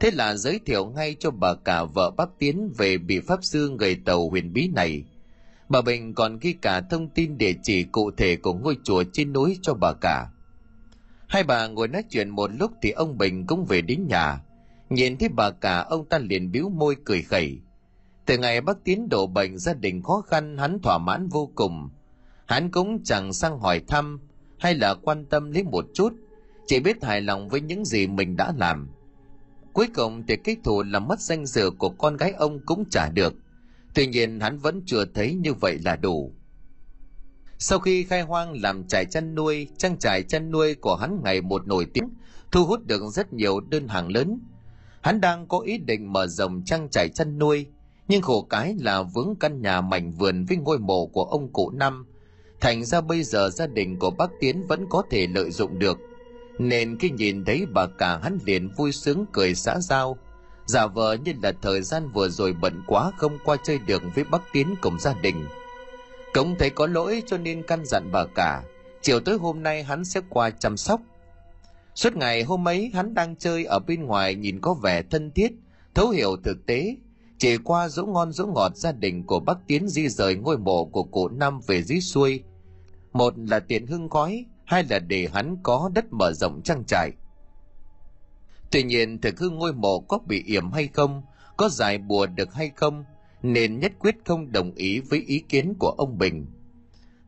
Thế là giới thiệu ngay cho bà cả vợ bác tiến về bị pháp sư người tàu huyền bí này bà bình còn ghi cả thông tin địa chỉ cụ thể của ngôi chùa trên núi cho bà cả. Hai bà ngồi nói chuyện một lúc thì ông bình cũng về đến nhà. Nhìn thấy bà cả, ông ta liền biếu môi cười khẩy. Từ ngày bác tiến đổ bệnh, gia đình khó khăn, hắn thỏa mãn vô cùng. Hắn cũng chẳng sang hỏi thăm, hay là quan tâm lấy một chút, chỉ biết hài lòng với những gì mình đã làm. Cuối cùng thì cái thù làm mất danh dự của con gái ông cũng trả được tuy nhiên hắn vẫn chưa thấy như vậy là đủ. Sau khi khai hoang làm trại chăn nuôi, trang trại chăn nuôi của hắn ngày một nổi tiếng, thu hút được rất nhiều đơn hàng lớn. Hắn đang có ý định mở rộng trang trại chăn nuôi, nhưng khổ cái là vướng căn nhà mảnh vườn với ngôi mộ của ông cụ năm. Thành ra bây giờ gia đình của bác tiến vẫn có thể lợi dụng được. Nên khi nhìn thấy bà cả, hắn liền vui sướng cười xã giao giả vờ như là thời gian vừa rồi bận quá không qua chơi được với bác tiến cùng gia đình. Cống thấy có lỗi cho nên căn dặn bà cả, chiều tối hôm nay hắn sẽ qua chăm sóc. Suốt ngày hôm ấy hắn đang chơi ở bên ngoài nhìn có vẻ thân thiết, thấu hiểu thực tế. Chỉ qua dỗ ngon dỗ ngọt gia đình của bác tiến di rời ngôi mộ của cụ năm về dưới xuôi. Một là tiền hưng khói, hai là để hắn có đất mở rộng trang trại. Tuy nhiên thực hư ngôi mộ có bị yểm hay không, có giải bùa được hay không, nên nhất quyết không đồng ý với ý kiến của ông Bình.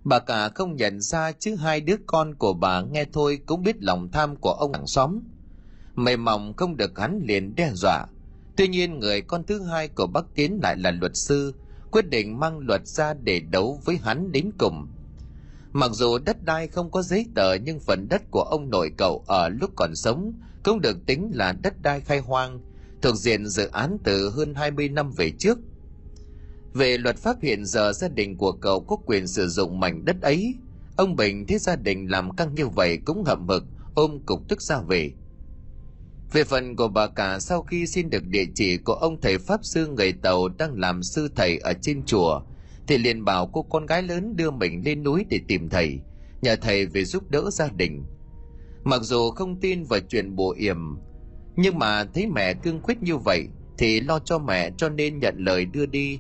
Bà cả không nhận ra chứ hai đứa con của bà nghe thôi cũng biết lòng tham của ông hàng xóm. Mềm mỏng không được hắn liền đe dọa. Tuy nhiên người con thứ hai của bác Tiến lại là luật sư, quyết định mang luật ra để đấu với hắn đến cùng. Mặc dù đất đai không có giấy tờ nhưng phần đất của ông nội cậu ở lúc còn sống cũng được tính là đất đai khai hoang, thuộc diện dự án từ hơn 20 năm về trước. Về luật pháp hiện giờ gia đình của cậu có quyền sử dụng mảnh đất ấy. Ông Bình thấy gia đình làm căng như vậy cũng hậm hực, ôm cục tức ra về. Về phần của bà cả sau khi xin được địa chỉ của ông thầy Pháp Sư người Tàu đang làm sư thầy ở trên chùa, thì liền bảo cô con gái lớn đưa mình lên núi để tìm thầy, nhờ thầy về giúp đỡ gia đình. Mặc dù không tin vào chuyện bùa yểm, nhưng mà thấy mẹ cương quyết như vậy thì lo cho mẹ cho nên nhận lời đưa đi.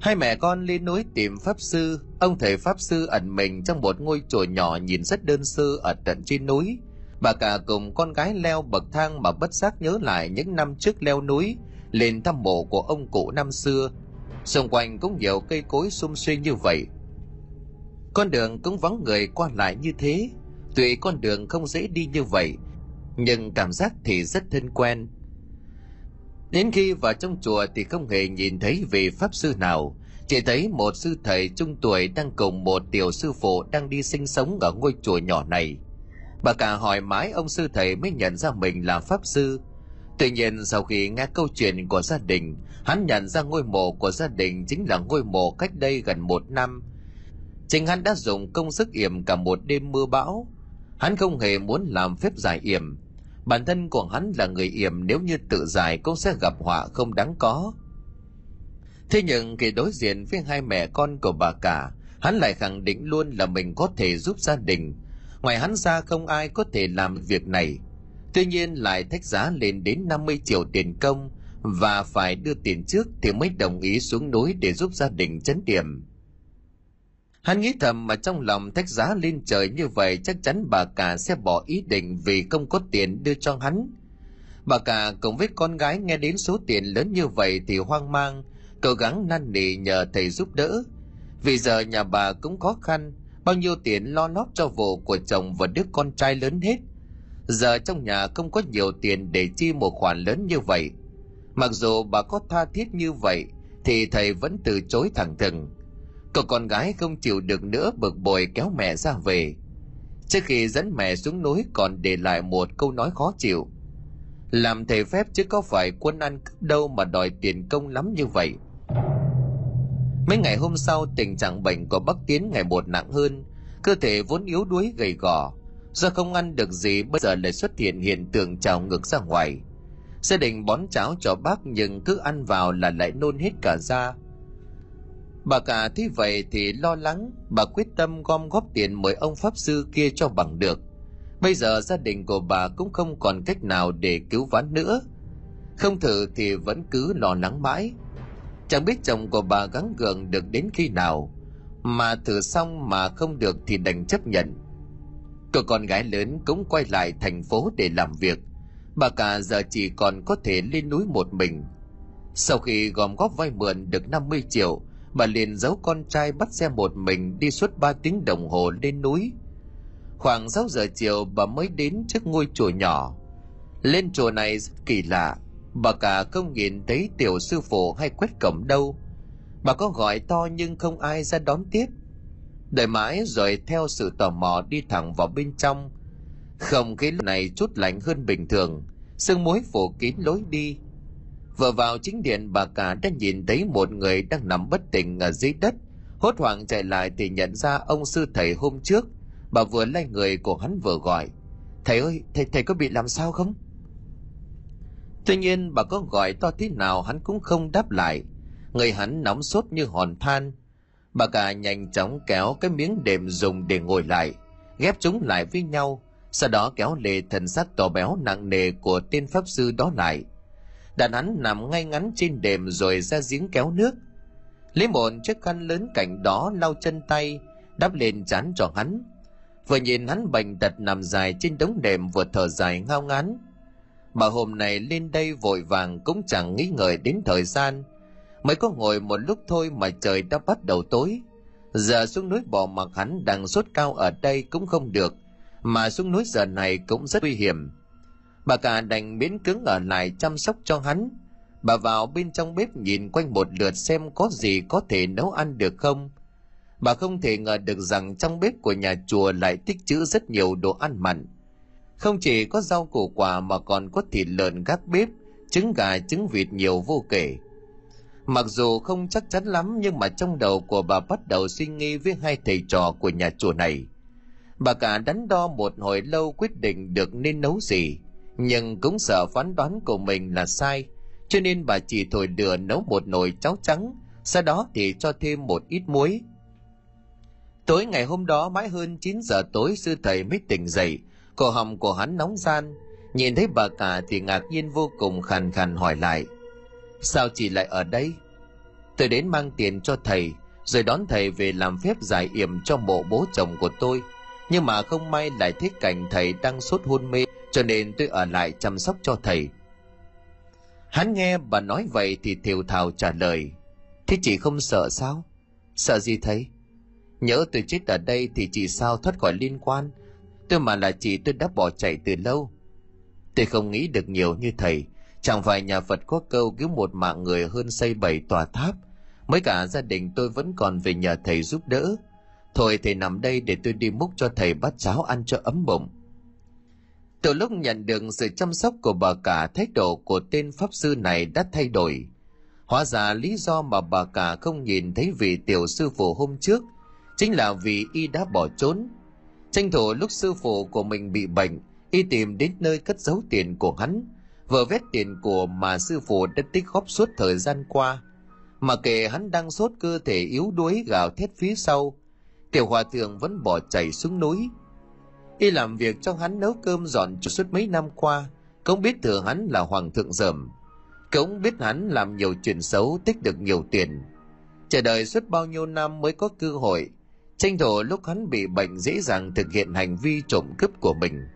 Hai mẹ con lên núi tìm Pháp Sư, ông thầy Pháp Sư ẩn mình trong một ngôi chùa nhỏ nhìn rất đơn sơ ở tận trên núi. Bà cả cùng con gái leo bậc thang mà bất giác nhớ lại những năm trước leo núi, lên thăm mộ của ông cụ năm xưa. Xung quanh cũng nhiều cây cối sum suy như vậy. Con đường cũng vắng người qua lại như thế, tuy con đường không dễ đi như vậy, nhưng cảm giác thì rất thân quen. Đến khi vào trong chùa thì không hề nhìn thấy vị pháp sư nào, chỉ thấy một sư thầy trung tuổi đang cùng một tiểu sư phụ đang đi sinh sống ở ngôi chùa nhỏ này. Bà cả hỏi mãi ông sư thầy mới nhận ra mình là pháp sư. Tuy nhiên sau khi nghe câu chuyện của gia đình, hắn nhận ra ngôi mộ của gia đình chính là ngôi mộ cách đây gần một năm. Chính hắn đã dùng công sức yểm cả một đêm mưa bão. Hắn không hề muốn làm phép giải yểm, Bản thân của hắn là người yểm nếu như tự giải cũng sẽ gặp họa không đáng có. Thế nhưng khi đối diện với hai mẹ con của bà cả, hắn lại khẳng định luôn là mình có thể giúp gia đình. Ngoài hắn ra không ai có thể làm việc này. Tuy nhiên lại thách giá lên đến 50 triệu tiền công và phải đưa tiền trước thì mới đồng ý xuống núi để giúp gia đình chấn điểm. Hắn nghĩ thầm mà trong lòng thách giá lên trời như vậy chắc chắn bà cả sẽ bỏ ý định vì không có tiền đưa cho hắn. Bà cả cùng với con gái nghe đến số tiền lớn như vậy thì hoang mang, cố gắng năn nỉ nhờ thầy giúp đỡ. Vì giờ nhà bà cũng khó khăn, bao nhiêu tiền lo lót cho vụ của chồng và đứa con trai lớn hết. Giờ trong nhà không có nhiều tiền để chi một khoản lớn như vậy. Mặc dù bà có tha thiết như vậy, thì thầy vẫn từ chối thẳng thừng Cậu con gái không chịu được nữa bực bội kéo mẹ ra về. Trước khi dẫn mẹ xuống núi còn để lại một câu nói khó chịu. Làm thầy phép chứ có phải quân ăn cướp đâu mà đòi tiền công lắm như vậy. Mấy ngày hôm sau tình trạng bệnh của bác Tiến ngày một nặng hơn, cơ thể vốn yếu đuối gầy gò, do không ăn được gì bây giờ lại xuất hiện hiện tượng trào ngược ra ngoài. Gia đình bón cháo cho bác nhưng cứ ăn vào là lại nôn hết cả ra, Bà cả thấy vậy thì lo lắng, bà quyết tâm gom góp tiền mời ông pháp sư kia cho bằng được. Bây giờ gia đình của bà cũng không còn cách nào để cứu vãn nữa. Không thử thì vẫn cứ lo lắng mãi. Chẳng biết chồng của bà gắng gượng được đến khi nào, mà thử xong mà không được thì đành chấp nhận. Cô con gái lớn cũng quay lại thành phố để làm việc. Bà cả giờ chỉ còn có thể lên núi một mình. Sau khi gom góp vay mượn được 50 triệu, bà liền giấu con trai bắt xe một mình đi suốt ba tiếng đồng hồ lên núi. Khoảng 6 giờ chiều bà mới đến trước ngôi chùa nhỏ. Lên chùa này rất kỳ lạ, bà cả không nhìn thấy tiểu sư phụ hay quét cổng đâu. Bà có gọi to nhưng không ai ra đón tiếp. Đợi mãi rồi theo sự tò mò đi thẳng vào bên trong. Không khí lúc này chút lạnh hơn bình thường, sương muối phủ kín lối đi Vừa vào chính điện bà cả đã nhìn thấy một người đang nằm bất tỉnh ở dưới đất. Hốt hoảng chạy lại thì nhận ra ông sư thầy hôm trước. Bà vừa lay người của hắn vừa gọi. Thầy ơi, thầy thầy có bị làm sao không? Tuy nhiên bà có gọi to thế nào hắn cũng không đáp lại. Người hắn nóng sốt như hòn than. Bà cả nhanh chóng kéo cái miếng đệm dùng để ngồi lại, ghép chúng lại với nhau, sau đó kéo lệ thần sắc to béo nặng nề của tên pháp sư đó lại – đàn hắn nằm ngay ngắn trên đệm rồi ra giếng kéo nước. Lấy một chiếc khăn lớn cạnh đó lau chân tay, đắp lên chán cho hắn. Vừa nhìn hắn bệnh tật nằm dài trên đống đệm vừa thở dài ngao ngán. Bà hôm nay lên đây vội vàng cũng chẳng nghĩ ngợi đến thời gian. Mới có ngồi một lúc thôi mà trời đã bắt đầu tối. Giờ xuống núi bỏ mặc hắn đang sốt cao ở đây cũng không được, mà xuống núi giờ này cũng rất nguy hiểm bà cả đành miễn cứng ở lại chăm sóc cho hắn. Bà vào bên trong bếp nhìn quanh một lượt xem có gì có thể nấu ăn được không. Bà không thể ngờ được rằng trong bếp của nhà chùa lại tích trữ rất nhiều đồ ăn mặn. Không chỉ có rau củ quả mà còn có thịt lợn gác bếp, trứng gà, trứng vịt nhiều vô kể. Mặc dù không chắc chắn lắm nhưng mà trong đầu của bà bắt đầu suy nghĩ với hai thầy trò của nhà chùa này. Bà cả đắn đo một hồi lâu quyết định được nên nấu gì nhưng cũng sợ phán đoán của mình là sai, cho nên bà chỉ thổi lửa nấu một nồi cháo trắng, sau đó thì cho thêm một ít muối. Tối ngày hôm đó mãi hơn 9 giờ tối, sư thầy mới tỉnh dậy, cổ họng của hắn nóng gian. Nhìn thấy bà cả thì ngạc nhiên vô cùng khàn khàn hỏi lại, sao chị lại ở đây? Tôi đến mang tiền cho thầy, rồi đón thầy về làm phép giải yểm cho mộ bố chồng của tôi. Nhưng mà không may lại thấy cảnh thầy đang sốt hôn mê cho nên tôi ở lại chăm sóc cho thầy. Hắn nghe bà nói vậy thì thều thào trả lời, thế chị không sợ sao? Sợ gì thầy? Nhớ tôi chết ở đây thì chị sao thoát khỏi liên quan? Tôi mà là chị tôi đã bỏ chạy từ lâu. Tôi không nghĩ được nhiều như thầy. Chẳng phải nhà phật có câu cứu một mạng người hơn xây bảy tòa tháp. Mới cả gia đình tôi vẫn còn về nhờ thầy giúp đỡ. Thôi thầy nằm đây để tôi đi múc cho thầy bát cháo ăn cho ấm bụng từ lúc nhận được sự chăm sóc của bà cả, thái độ của tên pháp sư này đã thay đổi. Hóa ra lý do mà bà cả không nhìn thấy vị tiểu sư phụ hôm trước chính là vì y đã bỏ trốn. Tranh thủ lúc sư phụ của mình bị bệnh, y tìm đến nơi cất giấu tiền của hắn, vờ vét tiền của mà sư phụ đã tích góp suốt thời gian qua. Mà kể hắn đang sốt cơ thể yếu đuối gào thét phía sau, tiểu hòa thượng vẫn bỏ chạy xuống núi y làm việc cho hắn nấu cơm dọn cho suốt mấy năm qua cũng biết thừa hắn là hoàng thượng dởm. Cũng biết hắn làm nhiều chuyện xấu, tích được nhiều tiền. Chờ đợi suốt bao nhiêu năm mới có cơ hội, tranh thủ lúc hắn bị bệnh dễ dàng thực hiện hành vi trộm cướp của mình.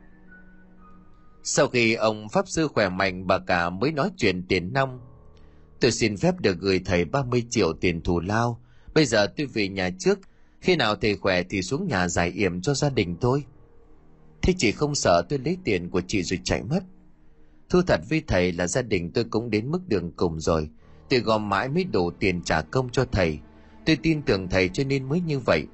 Sau khi ông pháp sư khỏe mạnh, bà cả mới nói chuyện tiền năm. tôi xin phép được gửi thầy 30 triệu tiền thù lao. Bây giờ tôi về nhà trước. Khi nào thầy khỏe thì xuống nhà giải yểm cho gia đình tôi thế chị không sợ tôi lấy tiền của chị rồi chạy mất? Thu thật với thầy là gia đình tôi cũng đến mức đường cùng rồi. Tôi gom mãi mới đủ tiền trả công cho thầy. Tôi tin tưởng thầy cho nên mới như vậy.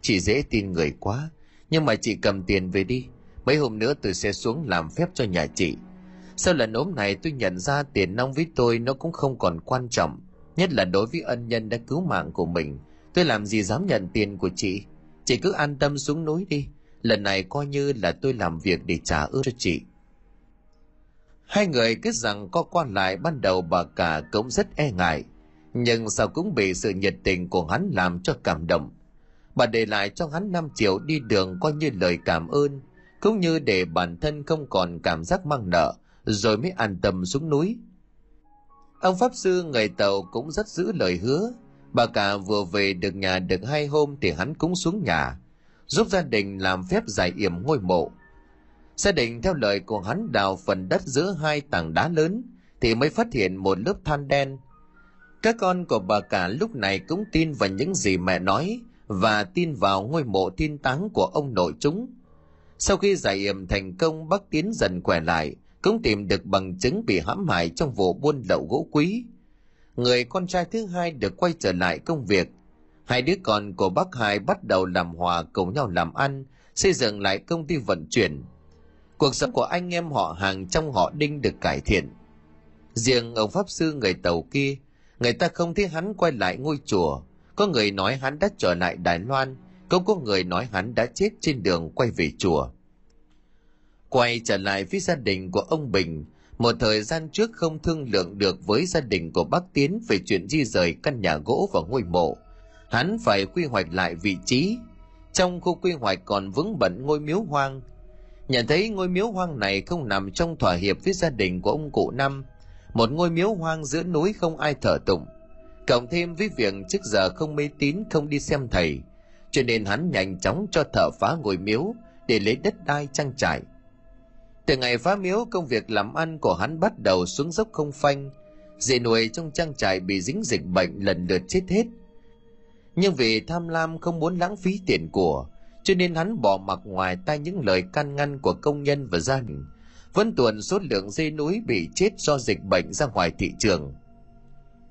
Chị dễ tin người quá, nhưng mà chị cầm tiền về đi. Mấy hôm nữa tôi sẽ xuống làm phép cho nhà chị. Sau lần ốm này tôi nhận ra tiền nong với tôi nó cũng không còn quan trọng, nhất là đối với ân nhân đã cứu mạng của mình. Tôi làm gì dám nhận tiền của chị? Chị cứ an tâm xuống núi đi lần này coi như là tôi làm việc để trả ơn cho chị. Hai người cứ rằng có quan lại, ban đầu bà cả cũng rất e ngại, nhưng sao cũng bị sự nhiệt tình của hắn làm cho cảm động. Bà để lại cho hắn 5 triệu đi đường coi như lời cảm ơn, cũng như để bản thân không còn cảm giác mang nợ, rồi mới an tâm xuống núi. Ông pháp sư, người tàu cũng rất giữ lời hứa. Bà cả vừa về được nhà được hai hôm thì hắn cũng xuống nhà giúp gia đình làm phép giải yểm ngôi mộ. Gia đình theo lời của hắn đào phần đất giữa hai tảng đá lớn, thì mới phát hiện một lớp than đen. Các con của bà cả lúc này cũng tin vào những gì mẹ nói và tin vào ngôi mộ thiên táng của ông nội chúng. Sau khi giải yểm thành công, bác tiến dần khỏe lại, cũng tìm được bằng chứng bị hãm hại trong vụ buôn lậu gỗ quý. Người con trai thứ hai được quay trở lại công việc hai đứa con của bác hai bắt đầu làm hòa cùng nhau làm ăn, xây dựng lại công ty vận chuyển. Cuộc sống của anh em họ hàng trong họ đinh được cải thiện. Riêng ông pháp sư người tàu kia, người ta không thấy hắn quay lại ngôi chùa. Có người nói hắn đã trở lại đài loan, cũng có người nói hắn đã chết trên đường quay về chùa. Quay trở lại với gia đình của ông bình, một thời gian trước không thương lượng được với gia đình của bác tiến về chuyện di rời căn nhà gỗ và ngôi mộ hắn phải quy hoạch lại vị trí. Trong khu quy hoạch còn vững bẩn ngôi miếu hoang. Nhận thấy ngôi miếu hoang này không nằm trong thỏa hiệp với gia đình của ông cụ năm, một ngôi miếu hoang giữa núi không ai thờ tụng. Cộng thêm với việc trước giờ không mê tín không đi xem thầy, cho nên hắn nhanh chóng cho thợ phá ngôi miếu để lấy đất đai trang trải từ ngày phá miếu, công việc làm ăn của hắn bắt đầu xuống dốc không phanh. Dê nuôi trong trang trại bị dính dịch bệnh lần lượt chết hết nhưng vì tham lam không muốn lãng phí tiền của, cho nên hắn bỏ mặc ngoài tai những lời can ngăn của công nhân và gia đình. Vẫn tuần số lượng dê núi bị chết do dịch bệnh ra ngoài thị trường.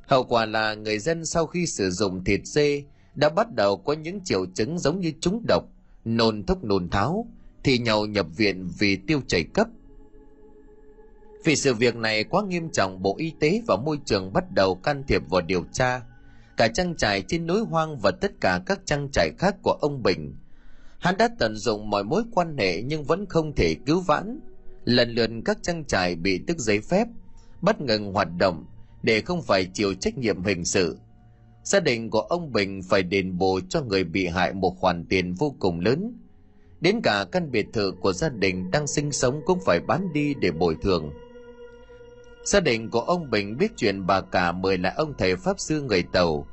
Hậu quả là người dân sau khi sử dụng thịt dê đã bắt đầu có những triệu chứng giống như trúng độc, nôn thốc nôn tháo, thì nhau nhập viện vì tiêu chảy cấp. Vì sự việc này quá nghiêm trọng, bộ y tế và môi trường bắt đầu can thiệp vào điều tra cả trang trại trên núi hoang và tất cả các trang trại khác của ông bình. Hắn đã tận dụng mọi mối quan hệ nhưng vẫn không thể cứu vãn. Lần lượt các trang trại bị tức giấy phép, bất ngừng hoạt động để không phải chịu trách nhiệm hình sự. Gia đình của ông bình phải đền bù cho người bị hại một khoản tiền vô cùng lớn. Đến cả căn biệt thự của gia đình đang sinh sống cũng phải bán đi để bồi thường gia đình của ông bình biết chuyện bà cả mời lại ông thầy pháp sư người tàu.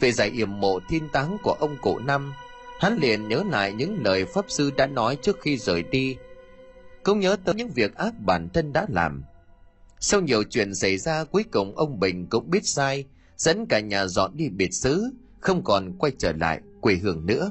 Về giải yểm mộ thiên táng của ông cụ năm, hắn liền nhớ lại những lời pháp sư đã nói trước khi rời đi. Cũng nhớ tới những việc ác bản thân đã làm. Sau nhiều chuyện xảy ra, cuối cùng ông bình cũng biết sai, dẫn cả nhà dọn đi biệt xứ, không còn quay trở lại quê hương nữa.